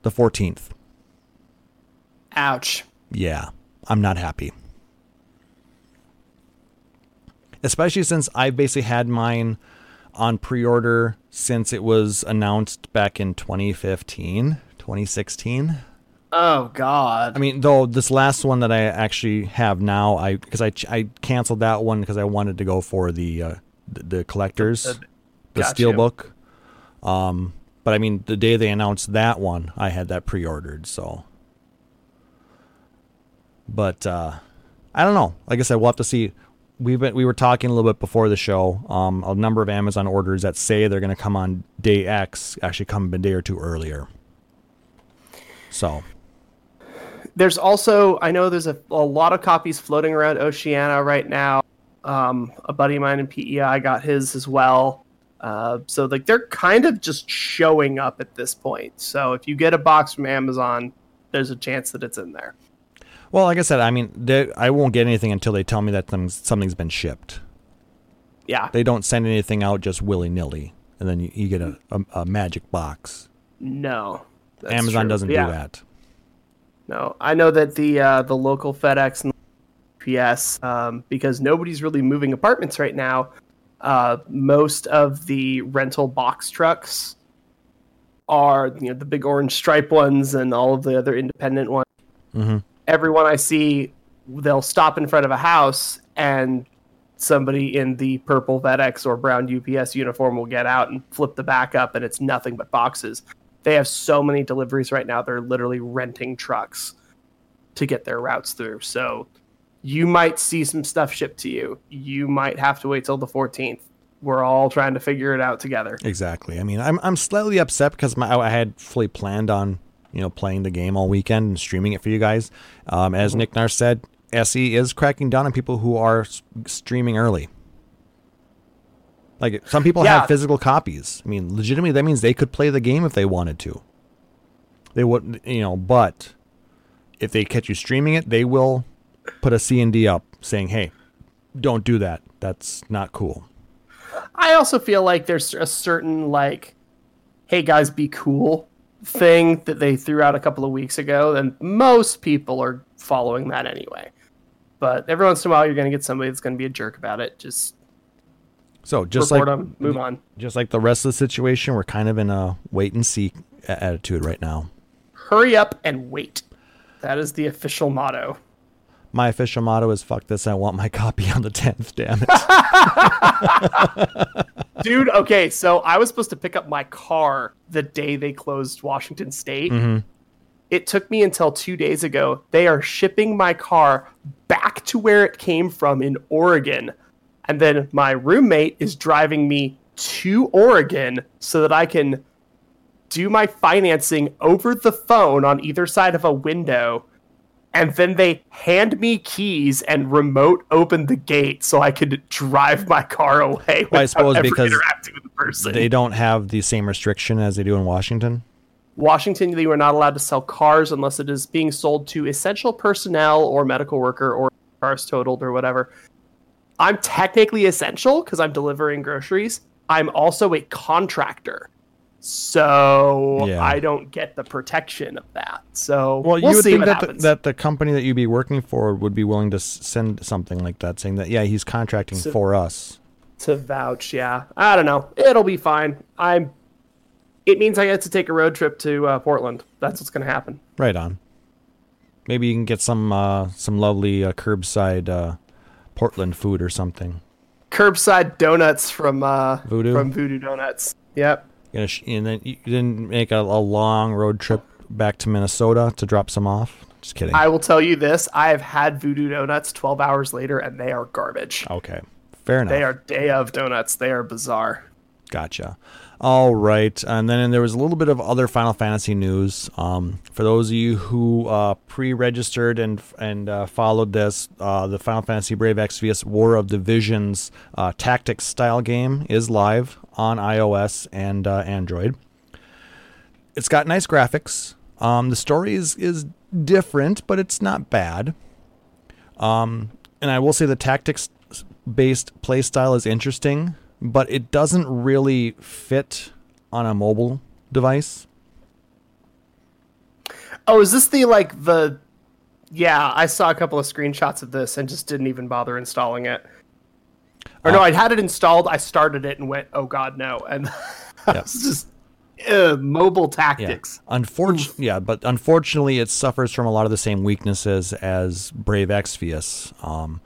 the 14th. Ouch. Yeah, I'm not happy. Especially since I've basically had mine on pre order since it was announced back in 2015, 2016. Oh God. I mean, though this last one that I actually have now, I because I I canceled that one because I wanted to go for the uh, the, the collectors, The- the gotcha. steelbook. Um, but I mean, the day they announced that one, I had that pre-ordered. So, but uh, I don't know. Like I said, we'll have to see. We've been we were talking a little bit before the show. Um, a number of Amazon orders that say they're going to come on day X actually come a day or two earlier. So There's also I know there's a, a lot of copies floating around Oceania right now. Um, a buddy of mine in PEI got his as well. Uh, so like they're kind of just showing up at this point. So if you get a box from Amazon, there's a chance that it's in there. Well, like I said, I mean, they, I won't get anything until they tell me that things, something's been shipped. Yeah. They don't send anything out just willy nilly, and then you, you get a, a, a magic box. No. Amazon true. doesn't Yeah. do that. No, I know that the uh, the local FedEx and UPS, um, because nobody's really moving apartments right now. Uh, most of the rental box trucks are you know the big orange stripe ones and all of the other independent ones. Mhm. Everyone I see, they'll stop in front of a house and somebody in the purple FedEx or brown UPS uniform will get out and flip the back up, and it's nothing but boxes they have so many deliveries right now they're literally renting trucks to get their routes through so you might see some stuff shipped to you you might have to wait till the 14th we're all trying to figure it out together Exactly. I mean, I'm I'm slightly upset because my I had fully planned on you know playing the game all weekend and streaming it for you guys. Um, as Nick Nar said, SE is cracking down on people who are streaming early. Like some people Yeah. have physical copies. I mean, legitimately, that means they could play the game if they wanted to. They wouldn't, you know, but if they catch you streaming it, they will put a C and D up saying, "Hey, don't do that. That's not cool." i also feel like there's a certain like hey guys be cool thing that they threw out a couple of weeks ago, and most people are following that anyway. But every once in a while, you're going to get somebody that's going to be a jerk about it. Just So just report like them, move on. just like the rest of the situation, we're kind of in a wait and see attitude right now. Hurry up and wait. That is the official motto. My official motto is "fuck this." I want my copy on the tenth. Damn it! Dude, okay, so I was supposed to pick up my car the day they closed Washington State. Mm-hmm. It took me until two days ago. They are shipping my car back to where it came from in Oregon. And then my roommate is driving me to Oregon so that I can do my financing over the phone on either side of a window. And then they hand me keys and remote open the gate so I could drive my car away. Well, I suppose because interacting with the person. they don't have the same restriction as they do in Washington. Washington, they were not allowed to sell cars unless it is being sold to essential personnel or medical worker or cars totaled or whatever. I'm technically essential because I'm delivering groceries. I'm also a contractor. So Yeah. I don't get the protection of that. So Well, we'll you would see think what that the, that the company that you'd be working for would be willing to send something like that, saying that yeah, he's contracting So- for us. to vouch, yeah. I don't know. It'll be fine. I'm. It means I get to take a road trip to uh, Portland. That's what's going to happen. Right on. Maybe you can get some uh, some lovely uh, curbside uh, Portland food or something. Curbside donuts from uh, Voodoo? from Voodoo Donuts. Yep. Sh- and then you didn't make a, a long road trip back to Minnesota to drop some off. Just kidding. I will tell you this: I have had Voodoo Donuts 12 hours later, and they are garbage. okay, fair enough. They are day of donuts. They are bizarre. Gotcha. All right, and then there was a little bit of other Final Fantasy news. Um, for those of you who uh, pre-registered and and uh, followed this, uh, the Final Fantasy Brave Exvius War of the Visions uh, tactics style game is live on iOS and uh, Android. It's got nice graphics. Um, the story is is different, but it's not bad. Um, and I will say the tactics based play style is interesting, but it doesn't really fit on a mobile device. Oh, is this the like the? Yeah, I saw a couple of screenshots of this and just didn't even bother installing it. Or no, Uh, I had it installed. I started it and went, "Oh God, no!" And it's just uh, mobile tactics. Unfortunately, yeah, but unfortunately, it suffers from a lot of the same weaknesses as Brave Exvius. Um,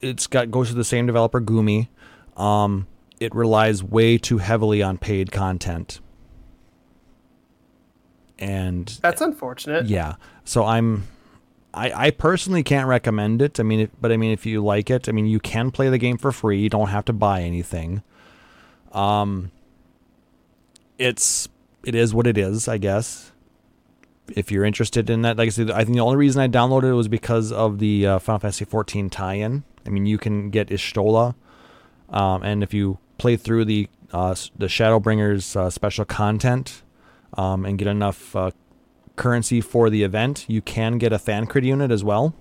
it's got goes to the same developer, Gumi. Um, it relies way too heavily on paid content, and That's unfortunate. yeah, so I'm. I, I personally can't recommend it. I mean, if, but I mean, if you like it, I mean, you can play the game for free. You don't have to buy anything. Um, it's it is what it is, I guess. If you're interested in that, like I said, I think the only reason I downloaded it was because of the uh, Final Fantasy 14 tie-in. I mean, you can get Y'shtola, um, and if you play through the uh, the Shadowbringers uh, special content um, and get enough uh, currency for the event, you can get a Thancred unit as well.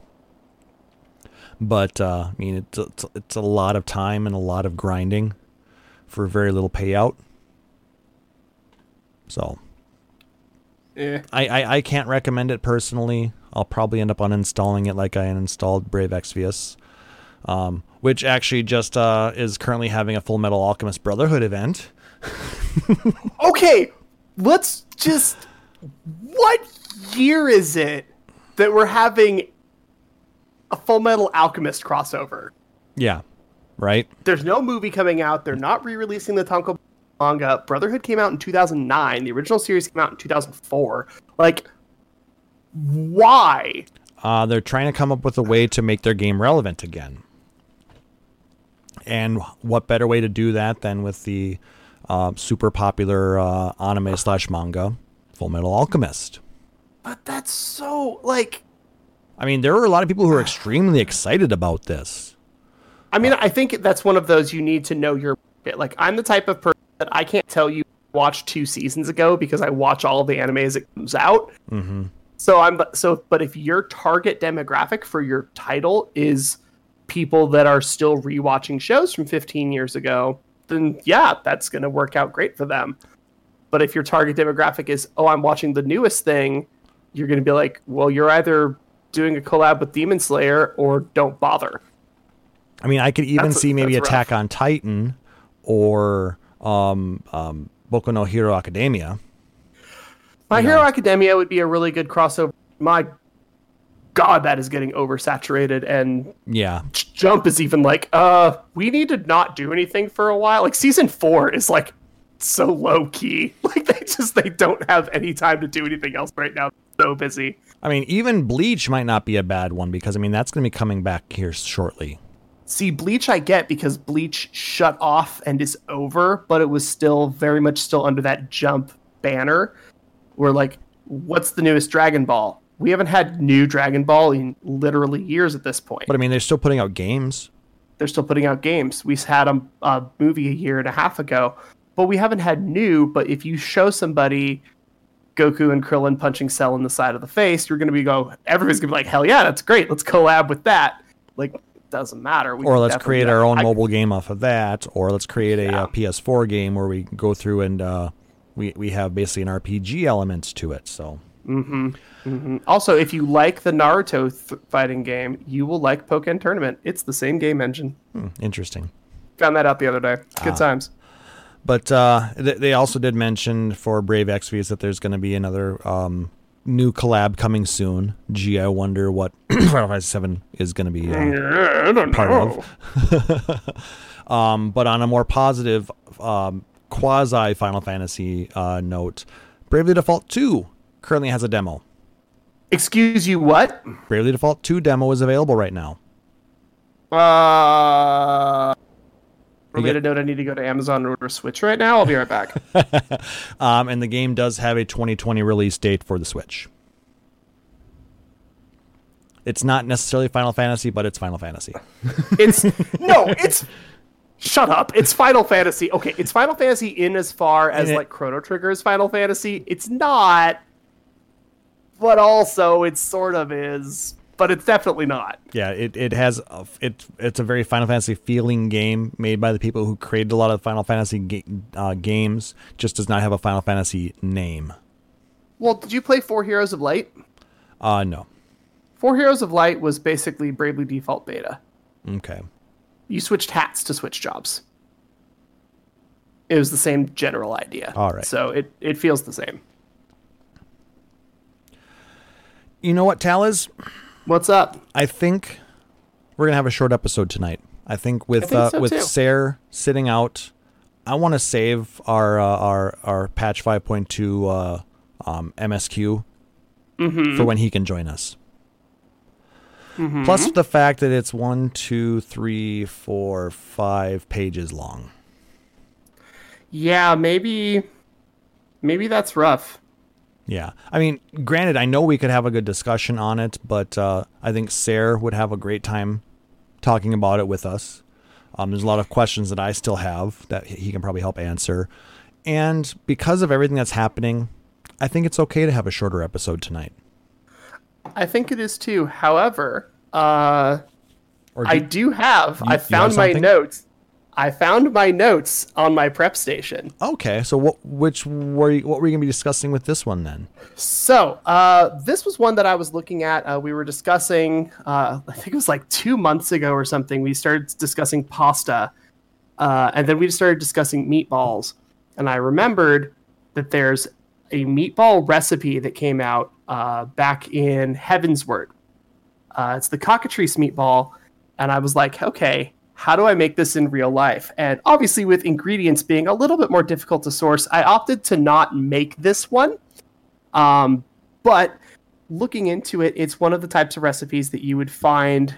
But uh, I mean, it's, it's it's a lot of time and a lot of grinding for very little payout. So Eh. I, I, I can't recommend it personally. I'll probably end up uninstalling it like I uninstalled Brave Exvius, um, which actually just uh, is currently having a Full Metal Alchemist Brotherhood event. Okay, let's just. What year is it that we're having a Full Metal Alchemist crossover? Yeah, right. There's no movie coming out. They're not re-releasing the Tonko manga. Brotherhood came out in 2009. The original series came out in 2004. Like, why? Uh, they're trying to come up with a way to make their game relevant again. And what better way to do that than with the uh, super popular uh, anime slash manga, Full Metal Alchemist? But that's so like. I mean, there are a lot of people who are extremely excited about this. I mean, I think that's one of those you need to know your market. Like, I'm the type of person that I can't tell you watched two seasons ago because I watch all the anime as it comes out. Mm-hmm. So I'm so, but if your target demographic for your title is people that are still rewatching shows from 15 years ago, then yeah, that's going to work out great for them. But if your target demographic is, oh, I'm watching the newest thing, you're going to be like, well, you're either doing a collab with Demon Slayer or don't bother. I mean, I could even That's- see maybe Attack rough. on Titan or um, um, Boku no Hero Academia. My You Hero know. Academia would be a really good crossover. My God, that is getting oversaturated, and Yeah, Jump is even like, uh, we need to not do anything for a while. Like season four is like so low key. Like they just they don't have any time to do anything else right now. So busy. I mean, even Bleach might not be a bad one because I mean that's going to be coming back here shortly. See, Bleach I get because Bleach shut off and is over, but it was still very much still under that Jump banner. Where like, what's the newest Dragon Ball? We haven't had new Dragon Ball in literally years at this point. But I mean, they're still putting out games. they're still putting out games. We had a, a movie a year and a half ago, but we haven't had new. But if you show somebody Goku and Krillin punching Cell in the side of the face, you're going to be go. Everybody's going to be like, "Hell yeah, that's great! Let's collab with that." Like, it doesn't matter. We Or let's create our own I- mobile game off of that. Or let's create a, Yeah. uh PS4 game where we go through and uh, we we have basically an RPG element to it. So Also, if you like the Naruto th- fighting game, you will like Pokken Tournament. It's the same game engine. hmm, interesting. Found that out the other day. Good times. But uh, th- they also did mention for Brave Exvius that there's going to be another um, new collab coming soon. Gee, I wonder what Final Fantasy VII is going to be. Uh, Yeah, I don't part know. of. um, but on a more positive, um, quasi Final Fantasy uh, note, Bravely Default 2 currently has a demo. Excuse you, what? Bravely Default 2 demo is available right now. Uh, You I made get- note. I need to go to Amazon order Switch right now. I'll be right back. Um, and the game does have a 2020 release date for the Switch. It's not necessarily Final Fantasy, but it's Final Fantasy. It's no, it's shut up. It's Final Fantasy. Okay, it's Final Fantasy in as far as it- like Chrono Trigger is Final Fantasy. It's not, but also it sort of is. But it's definitely not. Yeah, it, it has a, it it's a very Final Fantasy feeling game made by the people who created a lot of Final Fantasy ga- uh, games. Just does not have a Final Fantasy name. Well, did you play Four Heroes of Light? Uh no. Four Heroes of Light was basically Bravely Default Beta. Okay. You switched hats to switch jobs. It was the same general idea. All right. So it, it feels the same. You know what, Taliz? What's up? I think we're gonna have a short episode tonight. I think with I think uh, so, with too. Seyrr sitting out, I want to save our uh, our our patch 5.2 uh, um, MSQ Mm-hmm. for when he can join us. Plus the fact that it's one, two, three, four, five pages long. Yeah, maybe maybe that's rough. Yeah, I mean, granted, I know we could have a good discussion on it, but uh, I think Seyrr would have a great time talking about it with us. Um, there's a lot of questions that I still have that he can probably help answer, and because of everything that's happening, I think it's okay to have a shorter episode tonight. I think it is too. However, uh Or I do- do have You- I found my notes. I found my notes on my prep station. okay, so what which were you, what were you gonna be discussing with this one then? So, uh, this was one that I was looking at. Uh, we were discussing, uh, I think it was like two months ago or something. We started discussing pasta, uh, and then we started discussing meatballs. And I remembered that there's a meatball recipe that came out uh, back in Heavensward. Uh, it's the cockatrice meatball, and I was like, okay, how do I make this in real life? And obviously, with ingredients being a little bit more difficult to source, I opted to not make this one. Um, but looking into it, it's one of the types of recipes that you would find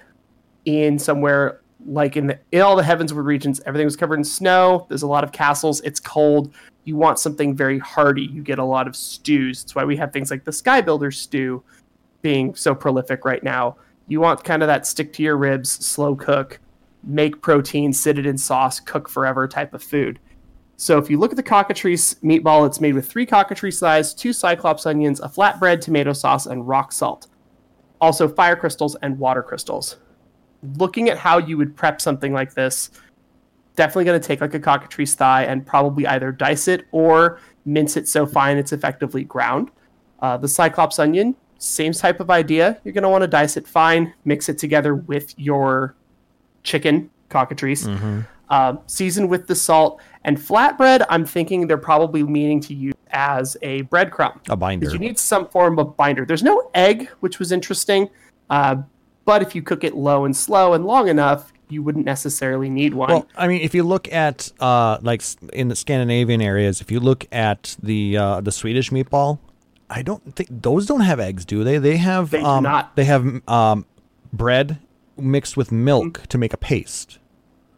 in somewhere like in the in all the Heavensward regions. Everything was covered in snow. There's a lot of castles. It's cold. You want something very hearty. You get a lot of stews. That's why we have things like the Skybuilder stew being so prolific right now. You want kind of that stick to your ribs, slow cook, make protein, sit it in sauce, cook forever type of food. So if you look at the cockatrice meatball, it's made with three cockatrice thighs, two cyclops onions, a flatbread, tomato sauce, and rock salt. Also fire crystals and water crystals. Looking at how you would prep something like this, definitely going to take like a cockatrice thigh and probably either dice it or mince it so fine it's effectively ground. Uh, the Cyclops onion, same type of idea. You're going to want to dice it fine, mix it together with your chicken cockatrice, uh, season with the salt. And flatbread, I'm thinking they're probably meaning to use as a breadcrumb. A binder. You need some form of binder. There's no egg, which was interesting. Uh, but if you cook it low and slow and long enough, you wouldn't necessarily need one. Well, I mean, if you look at uh, like in the Scandinavian areas, if you look at the uh, the Swedish meatball, I don't think those don't have eggs, do they? They have They do um, not. They have um, bread mixed with milk to make a paste,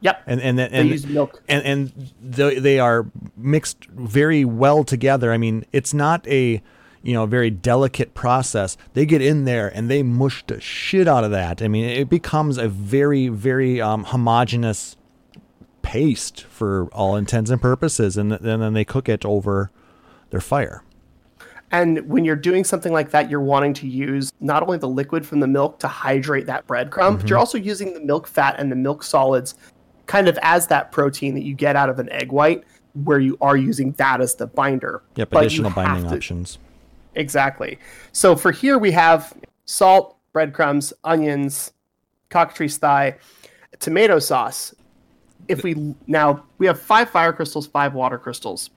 yep. and and then- they and use milk. and and they, they are mixed very well together. I mean, it's not a you know very delicate process. They get in there and they mush the shit out of that. I mean, it becomes a very very um, homogeneous paste for all intents and purposes, and, and then they cook it over their fire. And when you're doing something like that, you're wanting to use not only the liquid from the milk to hydrate that breadcrumb, but mm-hmm. you're also using the milk fat and the milk solids kind of as that protein that you get out of an egg white, where you are using that as the binder. Yep, But additional binding to- options. Exactly. So for here we have salt, breadcrumbs, onions, cockatrice thigh, tomato sauce. If we now we have five fire crystals, five water crystals.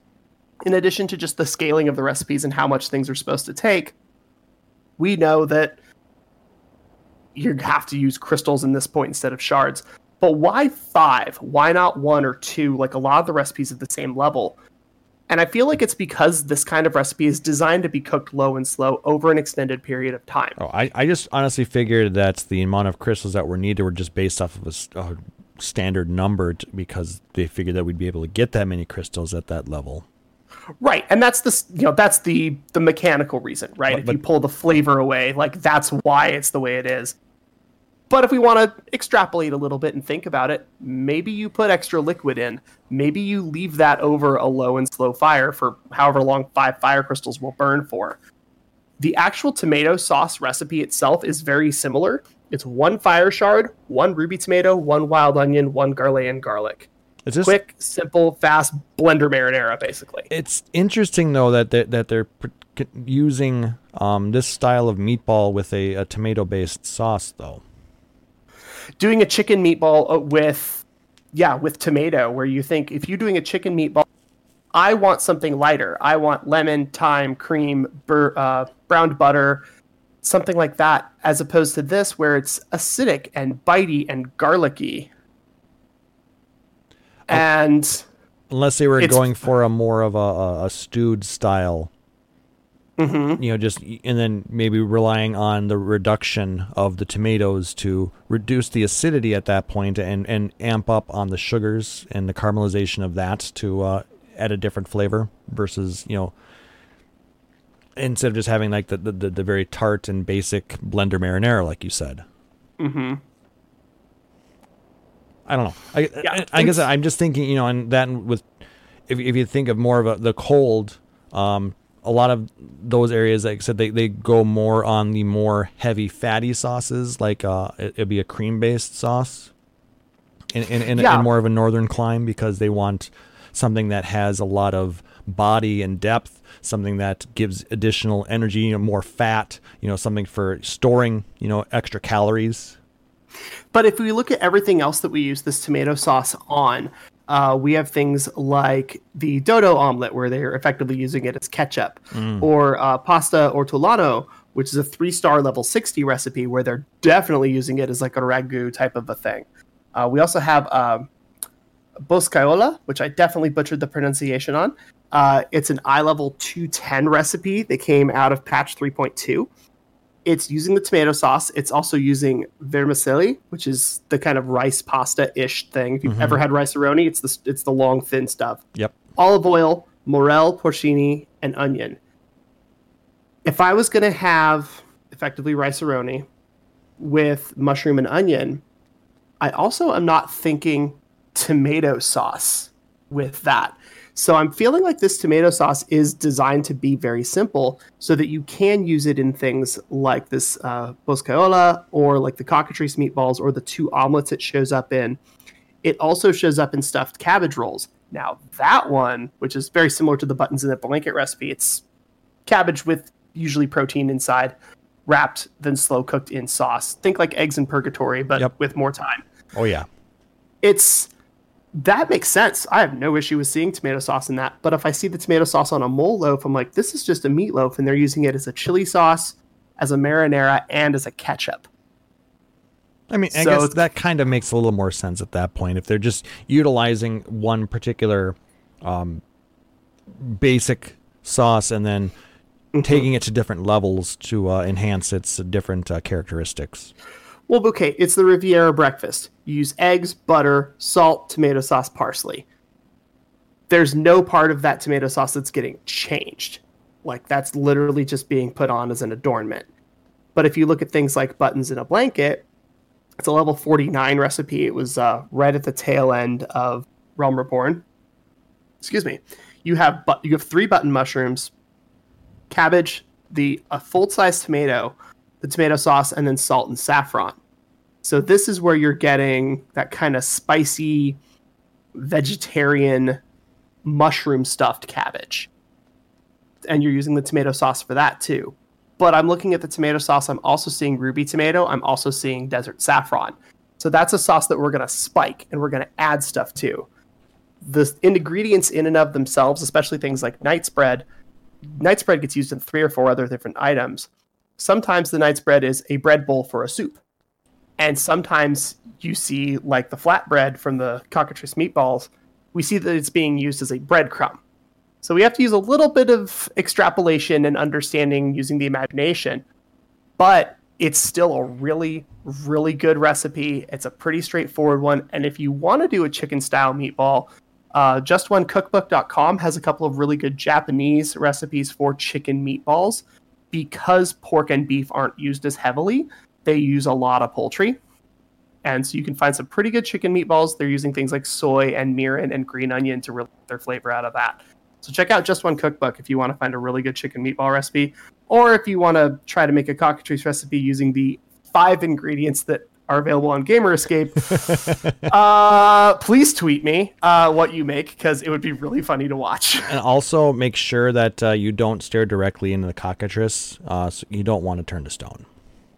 In addition to just the scaling of the recipes and how much things are supposed to take, we know that you have to use crystals in this point instead of shards. But why five? Why not one or two? Like a lot of the recipes at the same level. And I feel like it's because this kind of recipe is designed to be cooked low and slow over an extended period of time. Oh, I, I just honestly figured that the amount of crystals that were needed were just based off of a, standard number t- because they figured that we'd be able to get that many crystals at that level. Right. And that's the you know, that's the the mechanical reason, right? But- if you pull the flavor away, like that's why it's the way it is. But if we want to extrapolate a little bit and think about it, maybe you put extra liquid in. Maybe you leave that over a low and slow fire for however long five fire crystals will burn for. The actual tomato sauce recipe itself is very similar. It's one fire shard, one ruby tomato, one wild onion, one Garlean garlic. It's just Quick, simple, fast blender marinara, basically. It's interesting though that they're, that they're using um, this style of meatball with a, a tomato-based sauce though. doing a chicken meatball uh, with yeah with tomato where you think if you're doing a chicken meatball i want something lighter i want lemon thyme cream bur- uh, browned butter something like that as opposed to this where it's acidic and bitey and garlicky and Unless they were going for a more of a, a, stewed style. Mhm. You know, just and then maybe relying on the reduction of the tomatoes to reduce the acidity at that point and, and amp up on the sugars and the caramelization of that to uh, add a different flavor versus you know instead of just having like the, the, the, very tart and basic blender marinara like you said. hmm I don't know. I, Yeah, I, I guess I'm just thinking, you know, and that with if if you think of more of a, the cold, um, a lot of those areas, like I said, they, they go more on the more heavy fatty sauces, like uh, it, it'd be a cream based sauce, in in, in, Yeah. in more of a northern clime because they want something that has a lot of body and depth, something that gives additional energy, you know, more fat, you know, something for storing, you know, extra calories. But if we look at everything else that we use this tomato sauce on, uh, we have things like the dodo omelet, where they're effectively using it as ketchup, or uh, pasta ortolano, which is a three star level 60 recipe, where they're definitely using it as like a ragu type of a thing. Uh, we also have um, boscaiola, which I definitely butchered the pronunciation on. Uh, it's an eye level 210 recipe that came out of patch 3.2 it's using the tomato sauce. It's also using vermicelli, which is the kind of rice pasta ish thing. If you've mm-hmm. ever had Rice-A-Roni, it's the it's the long thin stuff. Yep. Olive oil, morel, porcini, and onion. If I was going to have effectively Rice-A-Roni with mushroom and onion, I also am not thinking tomato sauce with that. So I'm feeling like this tomato sauce is designed to be very simple so that you can use it in things like this uh, boscaiola or like the cockatrice meatballs or the two omelets it shows up in. It also shows up in stuffed cabbage rolls. Now that one, which is very similar to the buttons in the blanket recipe, it's cabbage with usually protein inside, wrapped then slow cooked in sauce. Think like eggs in purgatory, but Yep. with more time. Oh yeah. It's that makes sense. I have no issue with seeing tomato sauce in that. But if I see the tomato sauce on a mole loaf, I'm like, this is just a meatloaf, and they're using it as a chili sauce, as a marinara, and as a ketchup. I mean, I So guess that kind of makes a little more sense at that point if they're just utilizing one particular um, basic sauce and then Mm-hmm. taking it to different levels to uh, enhance its different uh, characteristics. Well, okay, it's the Riviera breakfast. You use eggs, butter, salt, tomato sauce, parsley. There's no part of that tomato sauce that's getting changed. Like that's literally just being put on as an adornment. But if you look at things like buttons in a blanket, it's a level 49 recipe. It was uh, right at the tail end of Realm Reborn. Excuse me. You have but you have three button mushrooms, cabbage, the a full size tomato, the tomato sauce, and then salt and saffron. So this is where you're getting that kind of spicy, vegetarian, mushroom stuffed cabbage. And you're using the tomato sauce for that too. But I'm looking at the tomato sauce. I'm also seeing ruby tomato. I'm also seeing desert saffron. So that's a sauce that we're going to spike and we're going to add stuff to. The ingredients in and of themselves, especially things like knight's bread, knight's bread gets used in three or four other different items. Sometimes the knight's bread is a bread bowl for a soup. And sometimes you see, like the flatbread from the cockatrice meatballs, we see that it's being used as a breadcrumb. So we have to use a little bit of extrapolation and understanding using the imagination. But it's still a really, really good recipe. It's a pretty straightforward one. And if you want to do a chicken style meatball, uh, justonecookbook.com has a couple of really good Japanese recipes for chicken meatballs. Because pork and beef aren't used as heavily, they use a lot of poultry. And so you can find some pretty good chicken meatballs. They're using things like soy and mirin and green onion to really get their flavor out of that. So check out Just One Cookbook if you want to find a really good chicken meatball recipe, or if you want to try to make a cockatrice recipe using the five ingredients that are available on Gamer Escape. uh, please tweet me uh, what you make because it would be really funny to watch. And also make sure that uh, you don't stare directly into the cockatrice. Uh, so you don't want to turn to stone.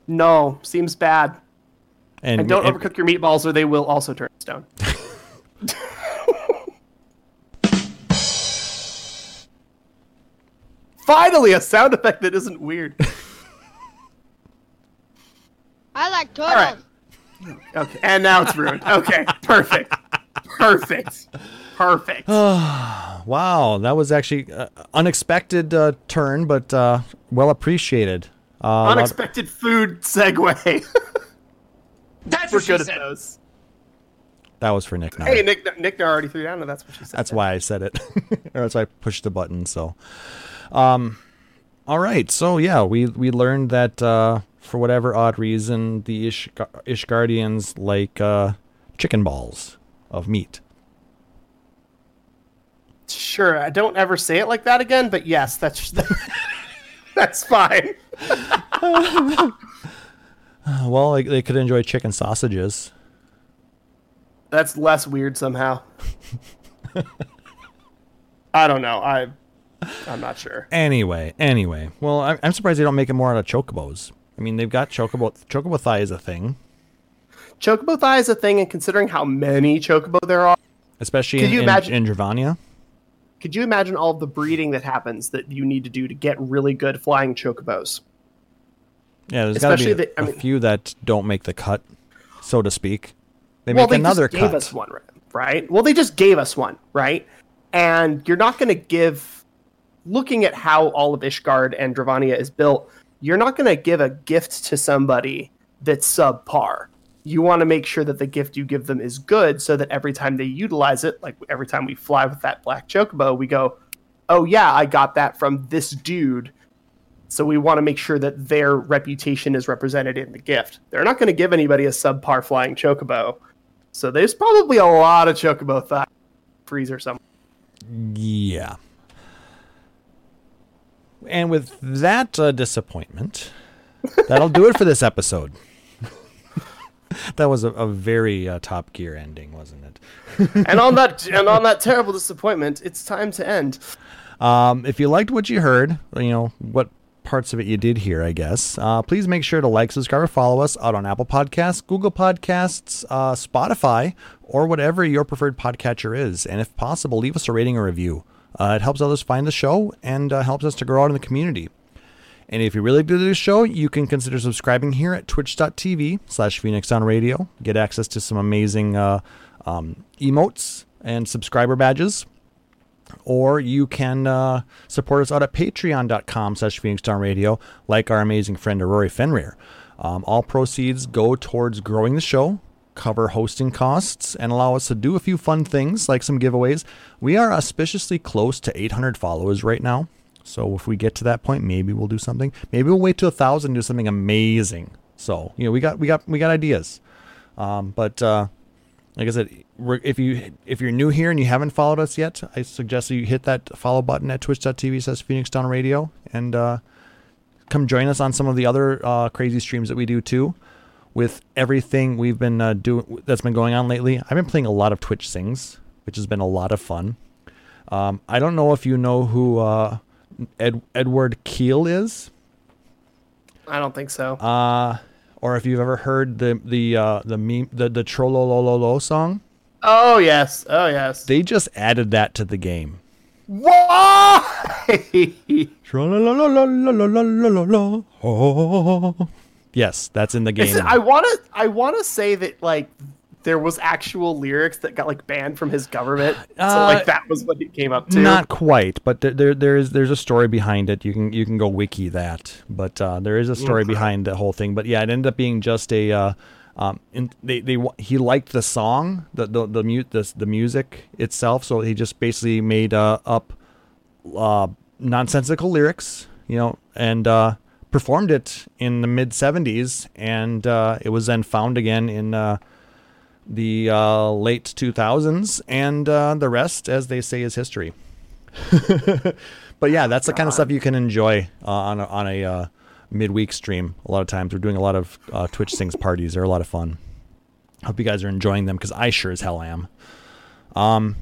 No, seems bad. And, And don't and- overcook your meatballs, or they will also turn to stone. Finally, a sound effect that isn't weird. I like All right. Turtles. Okay, and now it's ruined. Okay, perfect, perfect, perfect. Wow, that was actually uh, unexpected uh, turn, but uh, well appreciated. Uh, a lot- Unexpected food segue. That's We're what she good at said. those. that was for Nick. Now. Hey, Nick, Nick already threw down, and that's what she said. That's why I said it, or that's why I pushed the button. So, um, all right. So yeah, we we learned that uh, for whatever odd reason, the Ish Ishgardians like uh, chicken balls of meat. Sure, I don't ever say it like that again, but yes, that's that's fine. Well, like, they could enjoy chicken sausages. That's less weird somehow. I don't know. I I'm not sure. Anyway, anyway. Well, I'm, I'm surprised they don't make it more out of chocobos. I mean, they've got chocobo. Chocobo thigh is a thing, Chocobo thigh is a thing, and considering how many chocobo there are, especially Could in, you imagine- in Dravania. could you imagine all the breeding that happens that you need to do to get really good flying chocobos? Yeah, there's got to be a, the- I a mean- few that don't make the cut, so to speak. They well, make they another just cut. gave us one, right? Well, they just gave us one, right? And you're not going to give. Looking at how all of Ishgard and Dravania is built, you're not going to give a gift to somebody that's subpar. You want to make sure that the gift you give them is good, so that every time they utilize it, like every time we fly with that black chocobo, we go, "Oh yeah, I got that from this dude." So we want to make sure that their reputation is represented in the gift. They're not going to give anybody a subpar flying chocobo. So there's probably a lot of chocobo thigh freezer somewhere. Yeah. And with that uh, disappointment, that'll do it for this episode. that was a, a very uh, Top Gear ending, wasn't it? and on that and on that terrible disappointment, it's time to end. Um, if you liked what you heard, you know what parts of it you did hear, I guess. Uh, please make sure to like, subscribe, or follow us out on Apple Podcasts, Google Podcasts, uh, Spotify, or whatever your preferred podcatcher is. And if possible, leave us a rating or review. Uh, it helps others find the show and uh, helps us to grow out in the community. And if you really do this show, you can consider subscribing here at twitch.tv slash Phoenix Down Radio. Get access to some amazing uh, um, emotes and subscriber badges or you can uh, support us out at patreon.com slash phoenix down radio like our amazing friend rory fenrir um, all proceeds go towards growing the show cover hosting costs and allow us to do a few fun things like some giveaways. We are auspiciously close to 800 followers right now. So if we get to that point maybe we'll do something. Maybe we'll wait to a thousand and do something amazing. So you know we got we got we got ideas. Um, but uh, like I said, if you if you're new here and you haven't followed us yet, I suggest you hit that follow button at twitch.tv says Phoenix Down Radio and uh, come join us on some of the other uh, crazy streams that we do too. With everything we've been uh, doing that's been going on lately, I've been playing a lot of Twitch Sings, which has been a lot of fun. Um, I don't know if you know who uh, Ed, Eduard Khil is. I don't think so. Uh, or if you've ever heard the the uh, the meme the the Trollolololo song. Oh yes, oh yes. They just added that to the game. Why? Yes, that's in the game. It, I want to. I want to say that like there was actual lyrics that got like banned from his government. Uh, so like uh, that was what he came up to. Not quite, but there, there there's there's a story behind it. You can you can go wiki that, but uh, there is a story mm-hmm. behind the whole thing. But yeah, it ended up being just a. Uh, um, and they, they he liked the song the the the, mu- the, the music itself so he just basically made uh, up uh, nonsensical lyrics you know and performed it in the mid '70s, and uh, it was then found again in uh, the uh, late 2000s, and uh, the rest, as they say, is history. but yeah, that's the kind of stuff you can enjoy uh, on a, on a uh, midweek stream. A lot of times, we're doing a lot of uh, Twitch Sings parties. They're a lot of fun. Hope you guys are enjoying them because I sure as hell am. Um,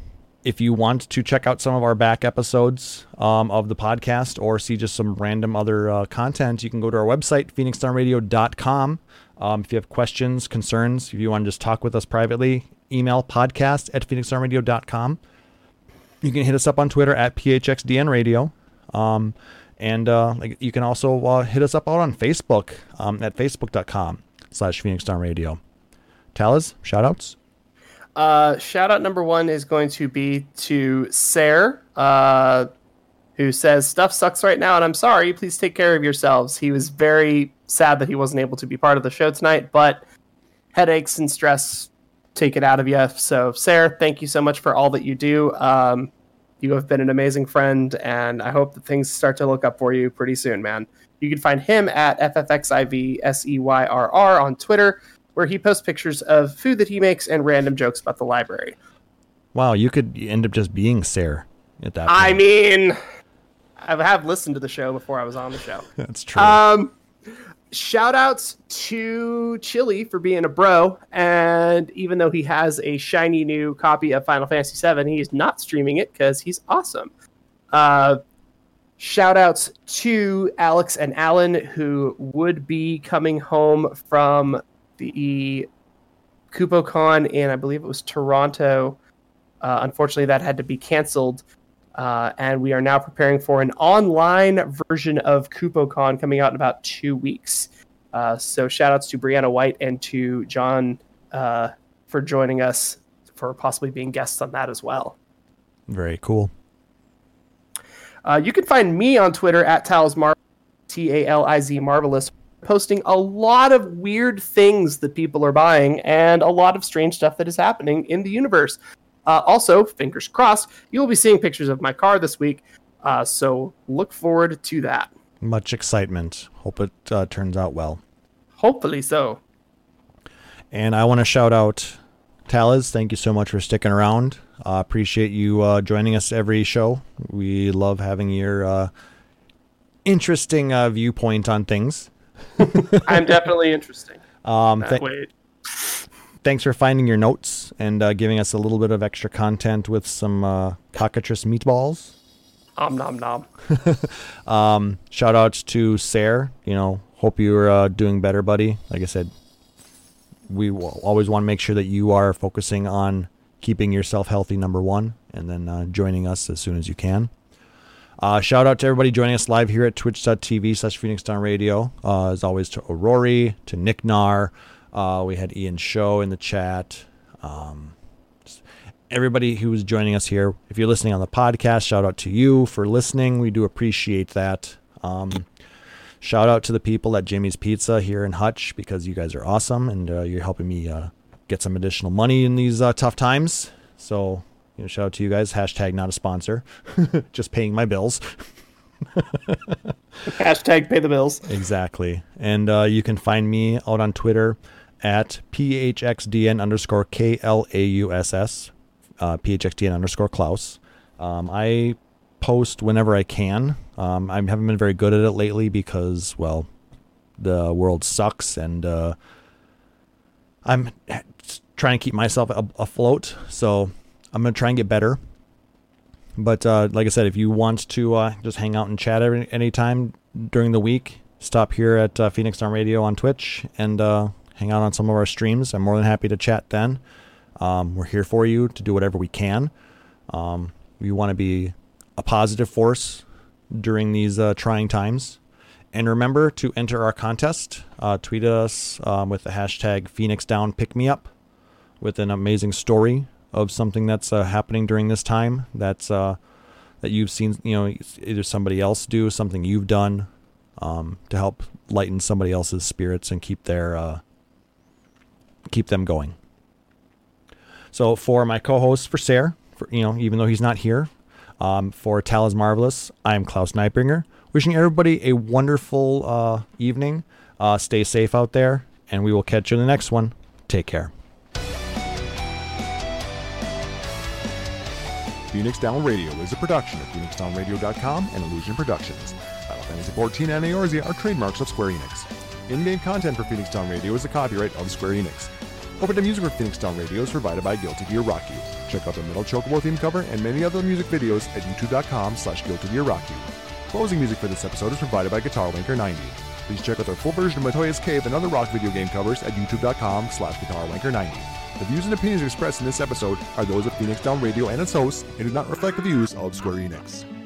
if you want to check out some of our back episodes um, of the podcast or see just some random other uh, content, you can go to our website, phoenixdownradio.com. Um, if you have questions, concerns, if you want to just talk with us privately, email podcast at phoenixdownradio.com. You can hit us up on Twitter at phxdnradio. Um, and uh, you can also uh, hit us up out on Facebook um, at facebook.com slash phoenixdownradio. Taliz, shout outs? Uh, shout out number one is going to be to Seyrr, uh, who says stuff sucks right now, and I'm sorry. Please take care of yourselves. He was very sad that he wasn't able to be part of the show tonight, but headaches and stress take it out of you. So, Seyrr, thank you so much for all that you do. Um, you have been an amazing friend, and I hope that things start to look up for you pretty soon, man. You can find him at FFXIVSEYRR on Twitter, where he posts pictures of food that he makes and random jokes about the library. Wow, you could end up just being Seyrr at that point. I mean, I have listened to the show before I was on the show. That's true. Um, shout outs to Chili for being a bro. And even though he has a shiny new copy of Final Fantasy VII, he's not streaming it because he's awesome. Uh, shout outs to Alex and Alan, who would be coming home from the KupoCon in, I believe it was Toronto. Uh, unfortunately, that had to be canceled. Uh, and we are now preparing for an online version of KupoCon coming out in about two weeks. Uh, so shout outs to Brianna White and to John uh, for joining us for possibly being guests on that as well. Very cool. Uh, you can find me on Twitter at Talsmar, T A L I Z Marvelous, posting a lot of weird things that people are buying and a lot of strange stuff that is happening in the universe. Uh, also, fingers crossed, you will be seeing pictures of my car this week. Uh, so look forward to that. Much excitement. Hope it uh, turns out well. Hopefully so. And I want to shout out Taliz. Thank you so much for sticking around. Uh, appreciate you uh, joining us every show. We love having your uh, interesting uh, viewpoint on things. I'm definitely interesting. Um, th- wait. thanks for finding your notes and uh, giving us a little bit of extra content with some uh, cockatrice meatballs. Om nom nom. Um, shout outs to Seyrr. You know, hope you're uh, doing better, buddy. Like I said, we will always want to make sure that you are focusing on keeping yourself healthy, number one, and then uh, joining us as soon as you can. Uh, shout out to everybody joining us live here at twitch.tv slash Phoenix Down Radio. Uh, as always, to Aurori, to Nick Nar. Uh, we had Ian Show in the chat. Um, everybody who is joining us here. If you're listening on the podcast, shout out to you for listening. We do appreciate that. Um, shout out to the people at Jimmy's Pizza here in Hutch because you guys are awesome and uh, you're helping me uh, get some additional money in these uh, tough times. So, you know, shout out to you guys. Hashtag not a sponsor, just paying my bills. Hashtag pay the bills. Exactly. And uh, you can find me out on Twitter at phxdn underscore k-l-a-u-s-s, uh, phxdn underscore klaus. Um, I post whenever I can. Um, I haven't been very good at it lately because, well, the world sucks and uh, I'm trying to keep myself afloat. So I'm to try and get better. But uh, like I said, if you want to uh, just hang out and chat every, anytime during the week, stop here at uh, Phoenix Down Radio on Twitch and uh, hang out on some of our streams. I'm more than happy to chat then. Um, we're here for you to do whatever we can. Um, we want to be a positive force during these uh, trying times. And remember to enter our contest. Uh, tweet us um, with the hashtag Phoenix Down Pick Me Up with an amazing story of something that's uh, happening during this time. That's uh, that you've seen, you know, either somebody else do something you've done um, to help lighten somebody else's spirits and keep their uh, keep them going. So for my co-host for Sarah, for you know, even though he's not here, um, for Taliz marvelous. I am Klauss Nightbringer. Wishing everybody a wonderful uh, evening. Uh, stay safe out there, and we will catch you in the next one. Take care. Phoenix Down Radio is a production of PhoenixDownRadio.com and Illusion Productions. Final Fantasy XIV and Eorzea are trademarks of Square Enix. In-game content for Phoenix Down Radio is a copyright of Square Enix. Opening music for Phoenix Down Radio is provided by Guilty Gear Rocky. Check out the Metal Chocobo theme cover and many other music videos at youtube.com slash Guilty Gear Rock You. Closing music for this episode is provided by Guitar Linker 90. Please check out their full version of Matoya's Cave and other rock video game covers at youtube.com slash Guitar Wanker 90. The views and opinions expressed in this episode are those of Phoenix Down Radio and its hosts and do not reflect the views of Square Enix.